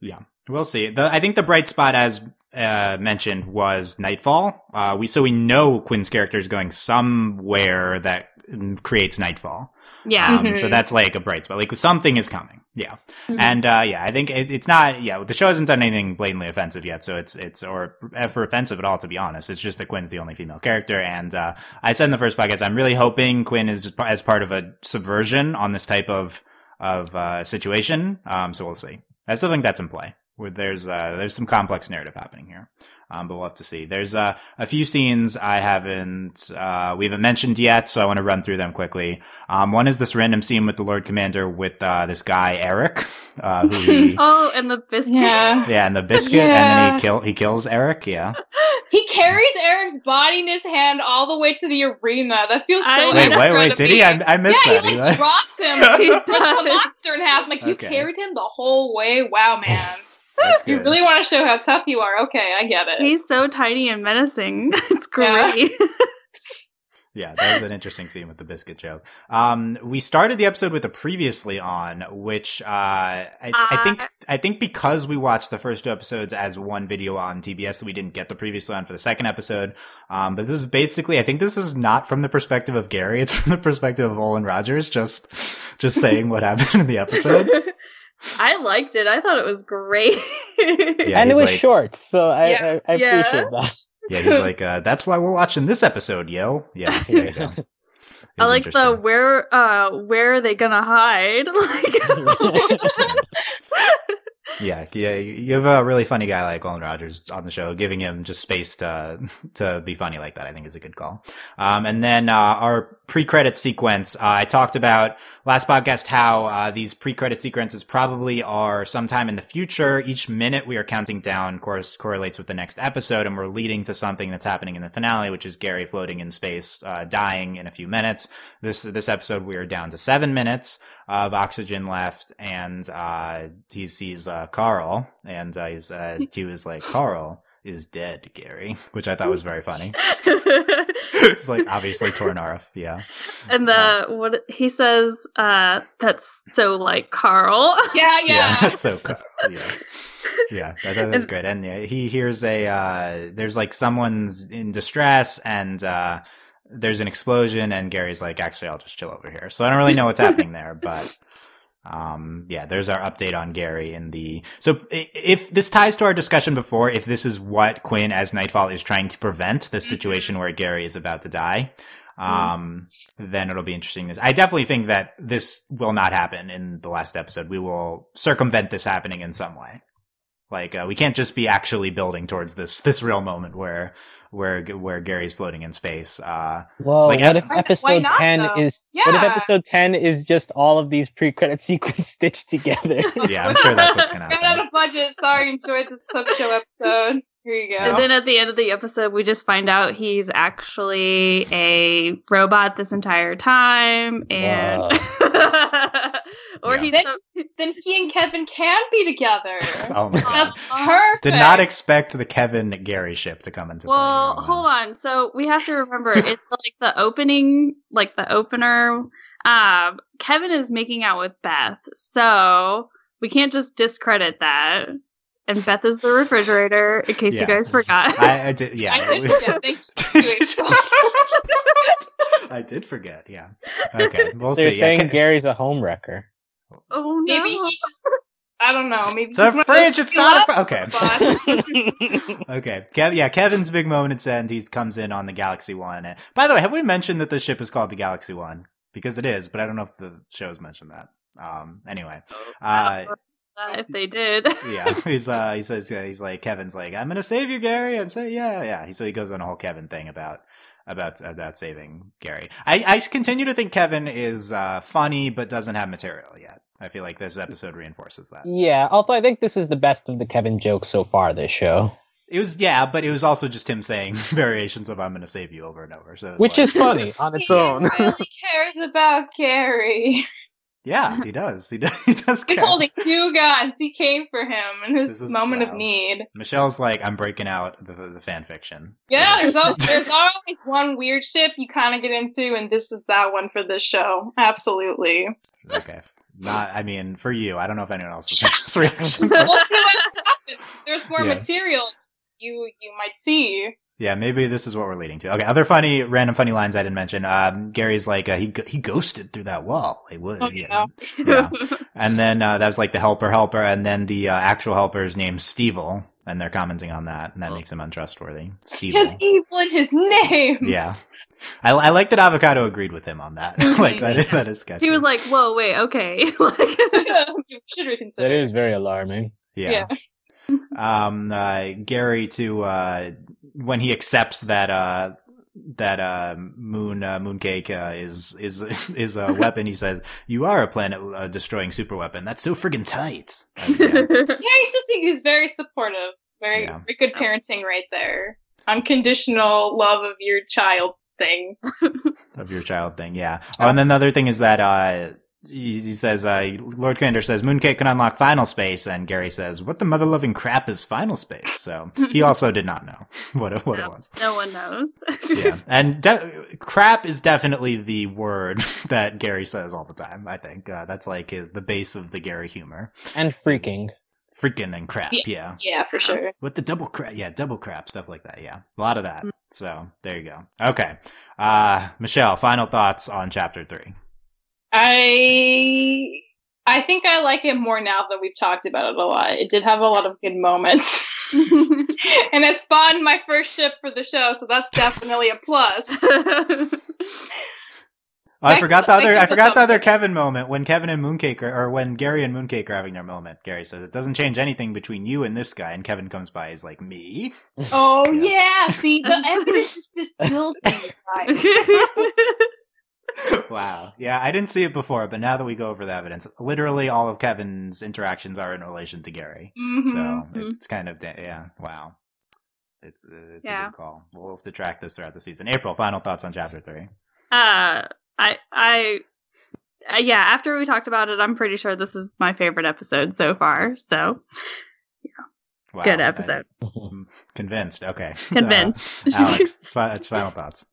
Yeah. We'll see. The, I think the bright spot, as uh, mentioned, was Nightfall. Uh, we so we know Quinn's character is going somewhere that creates Nightfall. Yeah. Um, mm-hmm. So that's like a bright spot. Like something is coming. Yeah. Mm-hmm. And uh, yeah, I think it, it's not. Yeah, the show hasn't done anything blatantly offensive yet. So it's it's or ever offensive at all. To be honest, it's just that Quinn's the only female character. And uh, I said in the first podcast, I'm really hoping Quinn is just as part of a subversion on this type of of uh, situation. Um, so we'll see. I still think that's in play where there's uh, there's some complex narrative happening here. Um, but we'll have to see. There's uh, a few scenes I haven't uh, we haven't mentioned yet, so I want to run through them quickly. Um, one is this random scene with the Lord Commander with uh, this guy Eric, uh, who he, oh, and the biscuit, yeah, yeah, and the biscuit, yeah. and then he kill he kills Eric, yeah. He carries Eric's body in his hand all the way to the arena. That feels so I- Wait, wait, wait! Did me. he? I, I missed yeah, that. he He like drops him. He He rips the monster in half. Like you carried him the whole way. Wow, man. That's You really want to show how tough you are. Okay, I get it. He's so tiny and menacing. It's great. Yeah, that was an interesting scene with the biscuit joke. Um, we started the episode with a previously on, which uh, it's, I think I think because we watched the first two episodes as one video on TBS, we didn't get the previously on for the second episode. Um, but this is basically, I think this is not from the perspective of Gary; it's from the perspective of Olan Rogers, just just saying what happened in the episode. I liked it. I thought it was great. Yeah, and it was like- short, so I, Yeah. I, I Yeah. appreciate that. Yeah, he's like, uh, "That's why we're watching this episode, yo." Yeah, there you go. I like the where uh where are they gonna hide? Like Yeah, yeah, you have a really funny guy like Olan Rogers on the show, giving him just space to to be funny like that. I think is a good call. Um, and then uh, our pre-credit sequence. Uh, I talked about last podcast how uh, these pre-credit sequences probably are sometime in the future. Each minute we are counting down, of course, correlates with the next episode, and we're leading to something that's happening in the finale, which is Gary floating in space, uh, dying in a few minutes. This this episode we are down to seven minutes of oxygen left, and uh, he sees uh, Carl, and uh, he's uh, he was like, "Carl is dead, Gary," which I thought was very funny. it's like obviously torn off, yeah, and the what he says uh that's so like Carl. yeah, yeah. that's so Carl, yeah. Yeah, that, that was great. And yeah, he hears a uh, there's like someone's in distress, and uh, there's an explosion, and Gary's like, actually, I'll just chill over here. So I don't really know what's happening there, but um, yeah, there's our update on Gary in the. So if this ties to our discussion before, if this is what Quinn as Nightfall is trying to prevent, the situation where Gary is about to die. Um, then it'll be interesting. I definitely think that this will not happen in the last episode. We will circumvent this happening in some way. Like uh, we can't just be actually building towards this this real moment where where where Gary's floating in space. Uh, Well, Like, what if Why- why episode not, ten though? is what if episode ten is just all of these pre-credit sequence stitched together? yeah, I'm sure that's what's gonna Ran out of budget. Sorry, enjoyed this clip show episode. Here you go. And then at the end of the episode, we just find out he's actually a robot this entire time, and or Yeah. he's Then- then he and Kevin can be together. Oh my god! Perfect. Did not expect the Kevin Gary ship to come into play. well, here. hold on. So we have to remember it's like the opening, like the opener. Um, Kevin is making out with Beth, so we can't just discredit that. And Beth is the refrigerator, in case Yeah. you guys forgot. I, I did. Yeah, I did forget. I did forget. Yeah. Okay, we'll They're see. Saying Ke- Gary's a homewrecker. oh no! Maybe he's. I don't know. Maybe it's a he's one of fridge. It's not a. who Fr- okay. Okay. Kev, yeah, Kevin's big moment's end. He comes in on the Galaxy One. Uh, By the way, have we mentioned that the ship is called the Galaxy One? Because it is, but I don't know if the show's mentioned that. Um. Anyway. Uh. Uh, if they did. yeah, he's uh, he says uh, he's like Kevin's like I'm gonna save you, Gary. I'm saying yeah, yeah. He so he goes on a whole Kevin thing about about about saving Gary. I I continue to think Kevin is uh funny, but doesn't have material yet. I feel like this episode reinforces that. Yeah, although I think this is the best of the Kevin jokes so far this show. It was yeah, but it was also just him saying variations of "I'm gonna save you" over and over. So Which like- is funny on its he own. really cares about Gary. Yeah, he does. He does. He does. He's holding two guns. He came for him in his is- moment wow. of need. Michelle's like I'm breaking out the the fan fiction. Yeah, there's al- there's always one weird ship you kind of get into, and this is that one for this show. Absolutely. okay. Not. I mean, for you, I don't know if anyone else has this reaction. We'll but- see what happens. There's more Yeah. material you you might see. Yeah, maybe this is what we're leading to. Okay, other funny, random funny lines I didn't mention. Um, Gary's like, uh, he he ghosted through that wall. Like, what? Oh, yeah. yeah. And then uh, that was like the helper helper, and then the uh, actual helper is named Stevel, and they're commenting on that, and that makes him untrustworthy. He has Stevel. evil in his name. Yeah. I, I like that Avocato agreed with him on that. like that is that is sketchy. he was like, "Whoa, wait, okay." Like- you should reconsider. That is very alarming. yeah. um uh gary to uh when he accepts that uh that uh moon uh, mooncake uh, is is is a weapon he says you are a planet uh, destroying super weapon that's so friggin' tight Uh, yeah. Yeah, he's just he's very supportive. Very, Yeah. very good parenting right there. unconditional love of your child thing. of your child thing. Yeah. Oh, and then the other thing is that uh, he, he says uh, Lord Commander says Mooncake can unlock final space, and Gary says, "What the mother loving crap is final space?" So he also did not know what it, what no, it was. No one knows. yeah, and de- crap is definitely the word that Gary says all the time. I think uh, that's like his the base of the Gary humor and freaking. Freaking and crap, Yeah. yeah. Yeah, for sure. With the double crap, yeah, double crap, stuff like that, yeah. A lot of that. So there you go. Okay. Uh Michelle, final thoughts on chapter three. I I think I like it more now that we've talked about it a lot. It did have a lot of good moments. and it spawned my first ship for the show, so that's definitely a plus. I forgot the other. I forgot the other. Kevin moment when Kevin and Mooncake are, or when Gary and Mooncake are having their moment. Gary says it doesn't change anything between you and this guy, and Kevin comes by. He's like me. Oh Yeah. yeah, see the evidence is just building. Wow. Yeah, I didn't see it before, but now that we go over the evidence, literally all of Kevin's interactions are in relation to Gary. Mhm. So it's, it's kind of da- yeah. Wow. It's uh, it's a good call. We'll have to track this throughout the season. April, final thoughts on chapter three. uh, I, I, uh, yeah. After we talked about it, I'm pretty sure this is my favorite episode so far. So Wow. good episode. I'm convinced. Okay. Convinced. Uh, Alex, final thoughts.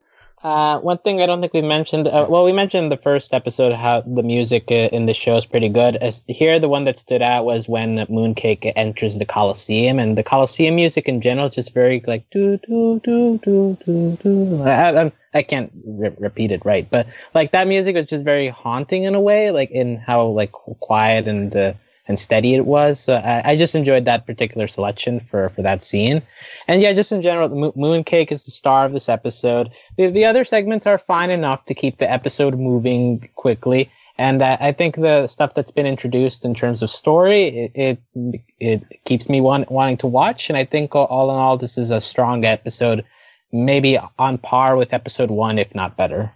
Uh, one thing I don't think we mentioned. Uh, well, we mentioned the first episode how the music uh, in the show is pretty good. As, here, the one that stood out was when Mooncake enters the Coliseum, and the Coliseum music in general is just very like do do do do do do. I, I, I can't re- repeat it right, but like that music was just very haunting in a way, like in how like quiet and uh, and steady it was. So I, I just enjoyed that particular selection for for that scene. And yeah, just in general, the Mo- Mooncake is the star of this episode. The, the other segments are fine enough to keep the episode moving quickly. And uh, I think the stuff that's been introduced in terms of story, it it, it keeps me want, wanting to watch. And I think all, all in all, this is a strong episode, maybe on par with episode one, if not better.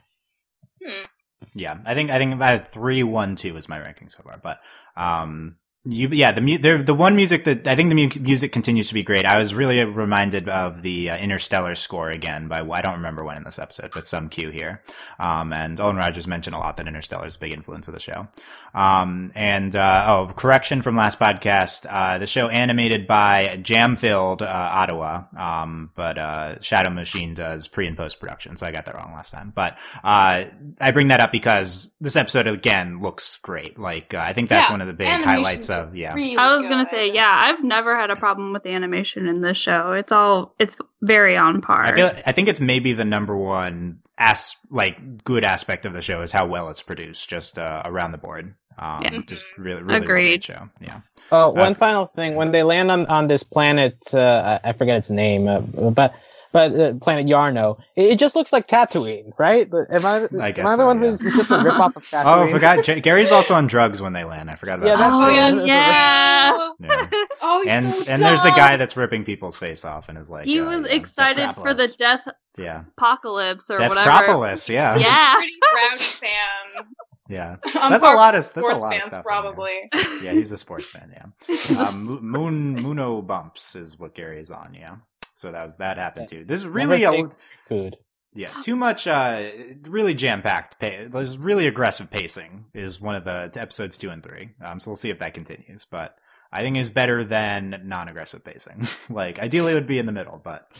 Yeah, I think I think about three, one, two is my ranking so far. But um, you, yeah, the mu- the one music that I think the mu- music continues to be great. I was really reminded of the uh, Interstellar score again by I don't remember when in this episode, but some cue here. Um, and Olan Rogers mentioned a lot that Interstellar is a big influence of the show. Um, and uh, oh, correction from last podcast, uh, the show animated by Jam Filled, uh, Ottawa, um, but uh, Shadow Machine does pre and post production, so I got that wrong last time. But uh, I bring that up because this episode again looks great. Like uh, I think that's Yeah, one of the big highlights of yeah. Really I was gonna say, yeah, I've never had a problem with the animation in this show. It's all, it's very on par. I feel I think it's maybe the number one as like good aspect of the show is how well it's produced, just uh, around the board. Um, Yeah. just really, really Agreed. well-made show. Yeah. Oh, one Okay. final thing: when they land on, on this planet, uh, I I forget its name, uh, but but uh, planet Yarno, it, it just looks like Tatooine, right? Am I? I guess am I the so, one yeah. who's just a ripoff of Tatooine? Oh, I forgot. J- Gary's also on drugs when they land. I forgot about Yeah, that. oh, yeah, yeah. Yeah. Oh, he's And so and there's the guy that's ripping people's face off and is like he uh, was you know, excited for the death yeah apocalypse or whatever. Deathropolis. Yeah. Yeah. pretty rowdy fan. yeah. I'm That's a lot of that's a sports lot of fans, stuff. probably. Yeah, he's a sports fan. Yeah. Um, Moon Muno bumps is what Gary is on. Yeah. So that was that happened too. This is really Never a, take food. Yeah, too much. Uh, really jam packed. Pa- there's really aggressive pacing is one of the episodes two and three. Um, so we'll see if that continues. But I think it's better than non aggressive pacing. like ideally, it would be in the middle, but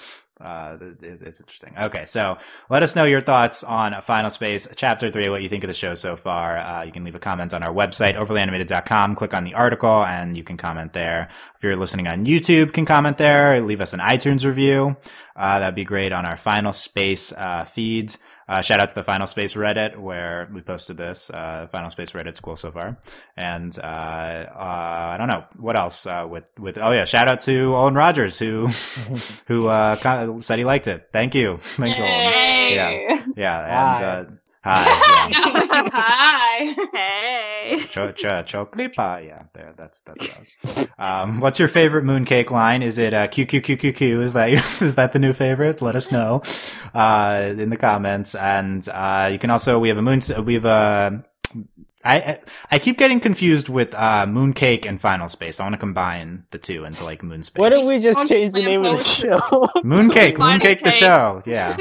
uh, it's, interesting. Okay, so let us know your thoughts on Final Space Chapter Three. What you think of the show so far? Uh, you can leave a comment on our website overlyanimated.com. Click on the article, and you can comment there. If you're listening on YouTube, can comment there. Leave us an iTunes review. Uh, that'd be great on our Final Space uh, feed. Uh, shout out to the Final Space Reddit where we posted this. Uh, Final Space Reddit's cool so far. And uh, uh, I don't know what else. Uh, with with oh yeah, shout out to Olan Rogers who who uh, kind of said he liked it. Thank you, thanks Olan. Yay. Yeah. Yeah, and uh, hi. Yeah. Hi. Hey. Cho- cho- Choclipa, yeah, there. That's that's. What Um, what's your favorite mooncake line? Is it uh, Q Q Q Q Q? Is that your, is that the new favorite? Let us know uh, in the comments, and uh, you can also we have a moon we have a I I- I keep getting confused with uh, Mooncake and Final Space. I want to combine the two into like Moon Space. don't we just On change the name of the Slam show? Mooncake, Final Mooncake, the show. Yeah,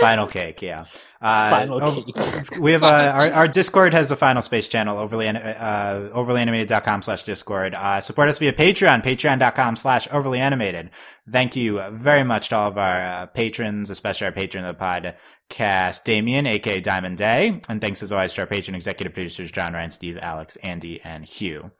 Final Cake. Yeah. Uh, Final oh, Cake. we have uh, our, our Discord has a Final Space channel, overly, uh, overlyanimated.com slash Discord. Uh, support us via Patreon, patreon.com slash overlyanimated. Thank you very much to all of our uh, patrons, especially our patron of the podcast, Damien, aka Diamond Day. And thanks as always to our patron executive producers, John Ryan, Steve, Alex, Andy, and Hugh.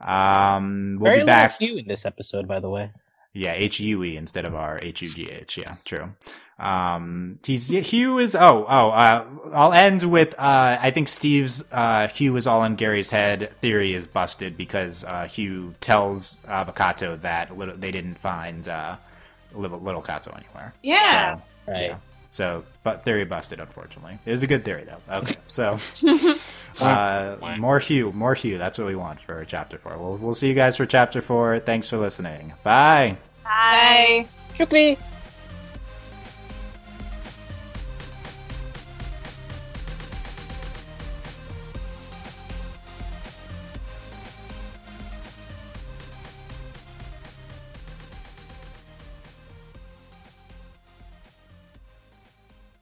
Um, we'll Very be little back. Hugh in this episode, by the way. Yeah, H U E instead of our H U G H. Yeah, true. Um, he's Hugh is oh oh. Uh, I'll end with uh, I think Steve's uh, Hugh is all in Gary's head theory is busted because uh, Hugh tells uh, Avocato that little, they didn't find uh, little little Cato anywhere. Yeah. So, Right. yeah. So, but theory busted, unfortunately. It was a good theory, though. Okay, so uh, more Hugh, more Hugh. That's what we want for chapter four. We'll we'll see you guys for chapter four. Thanks for listening. Bye. Bye. Shukri!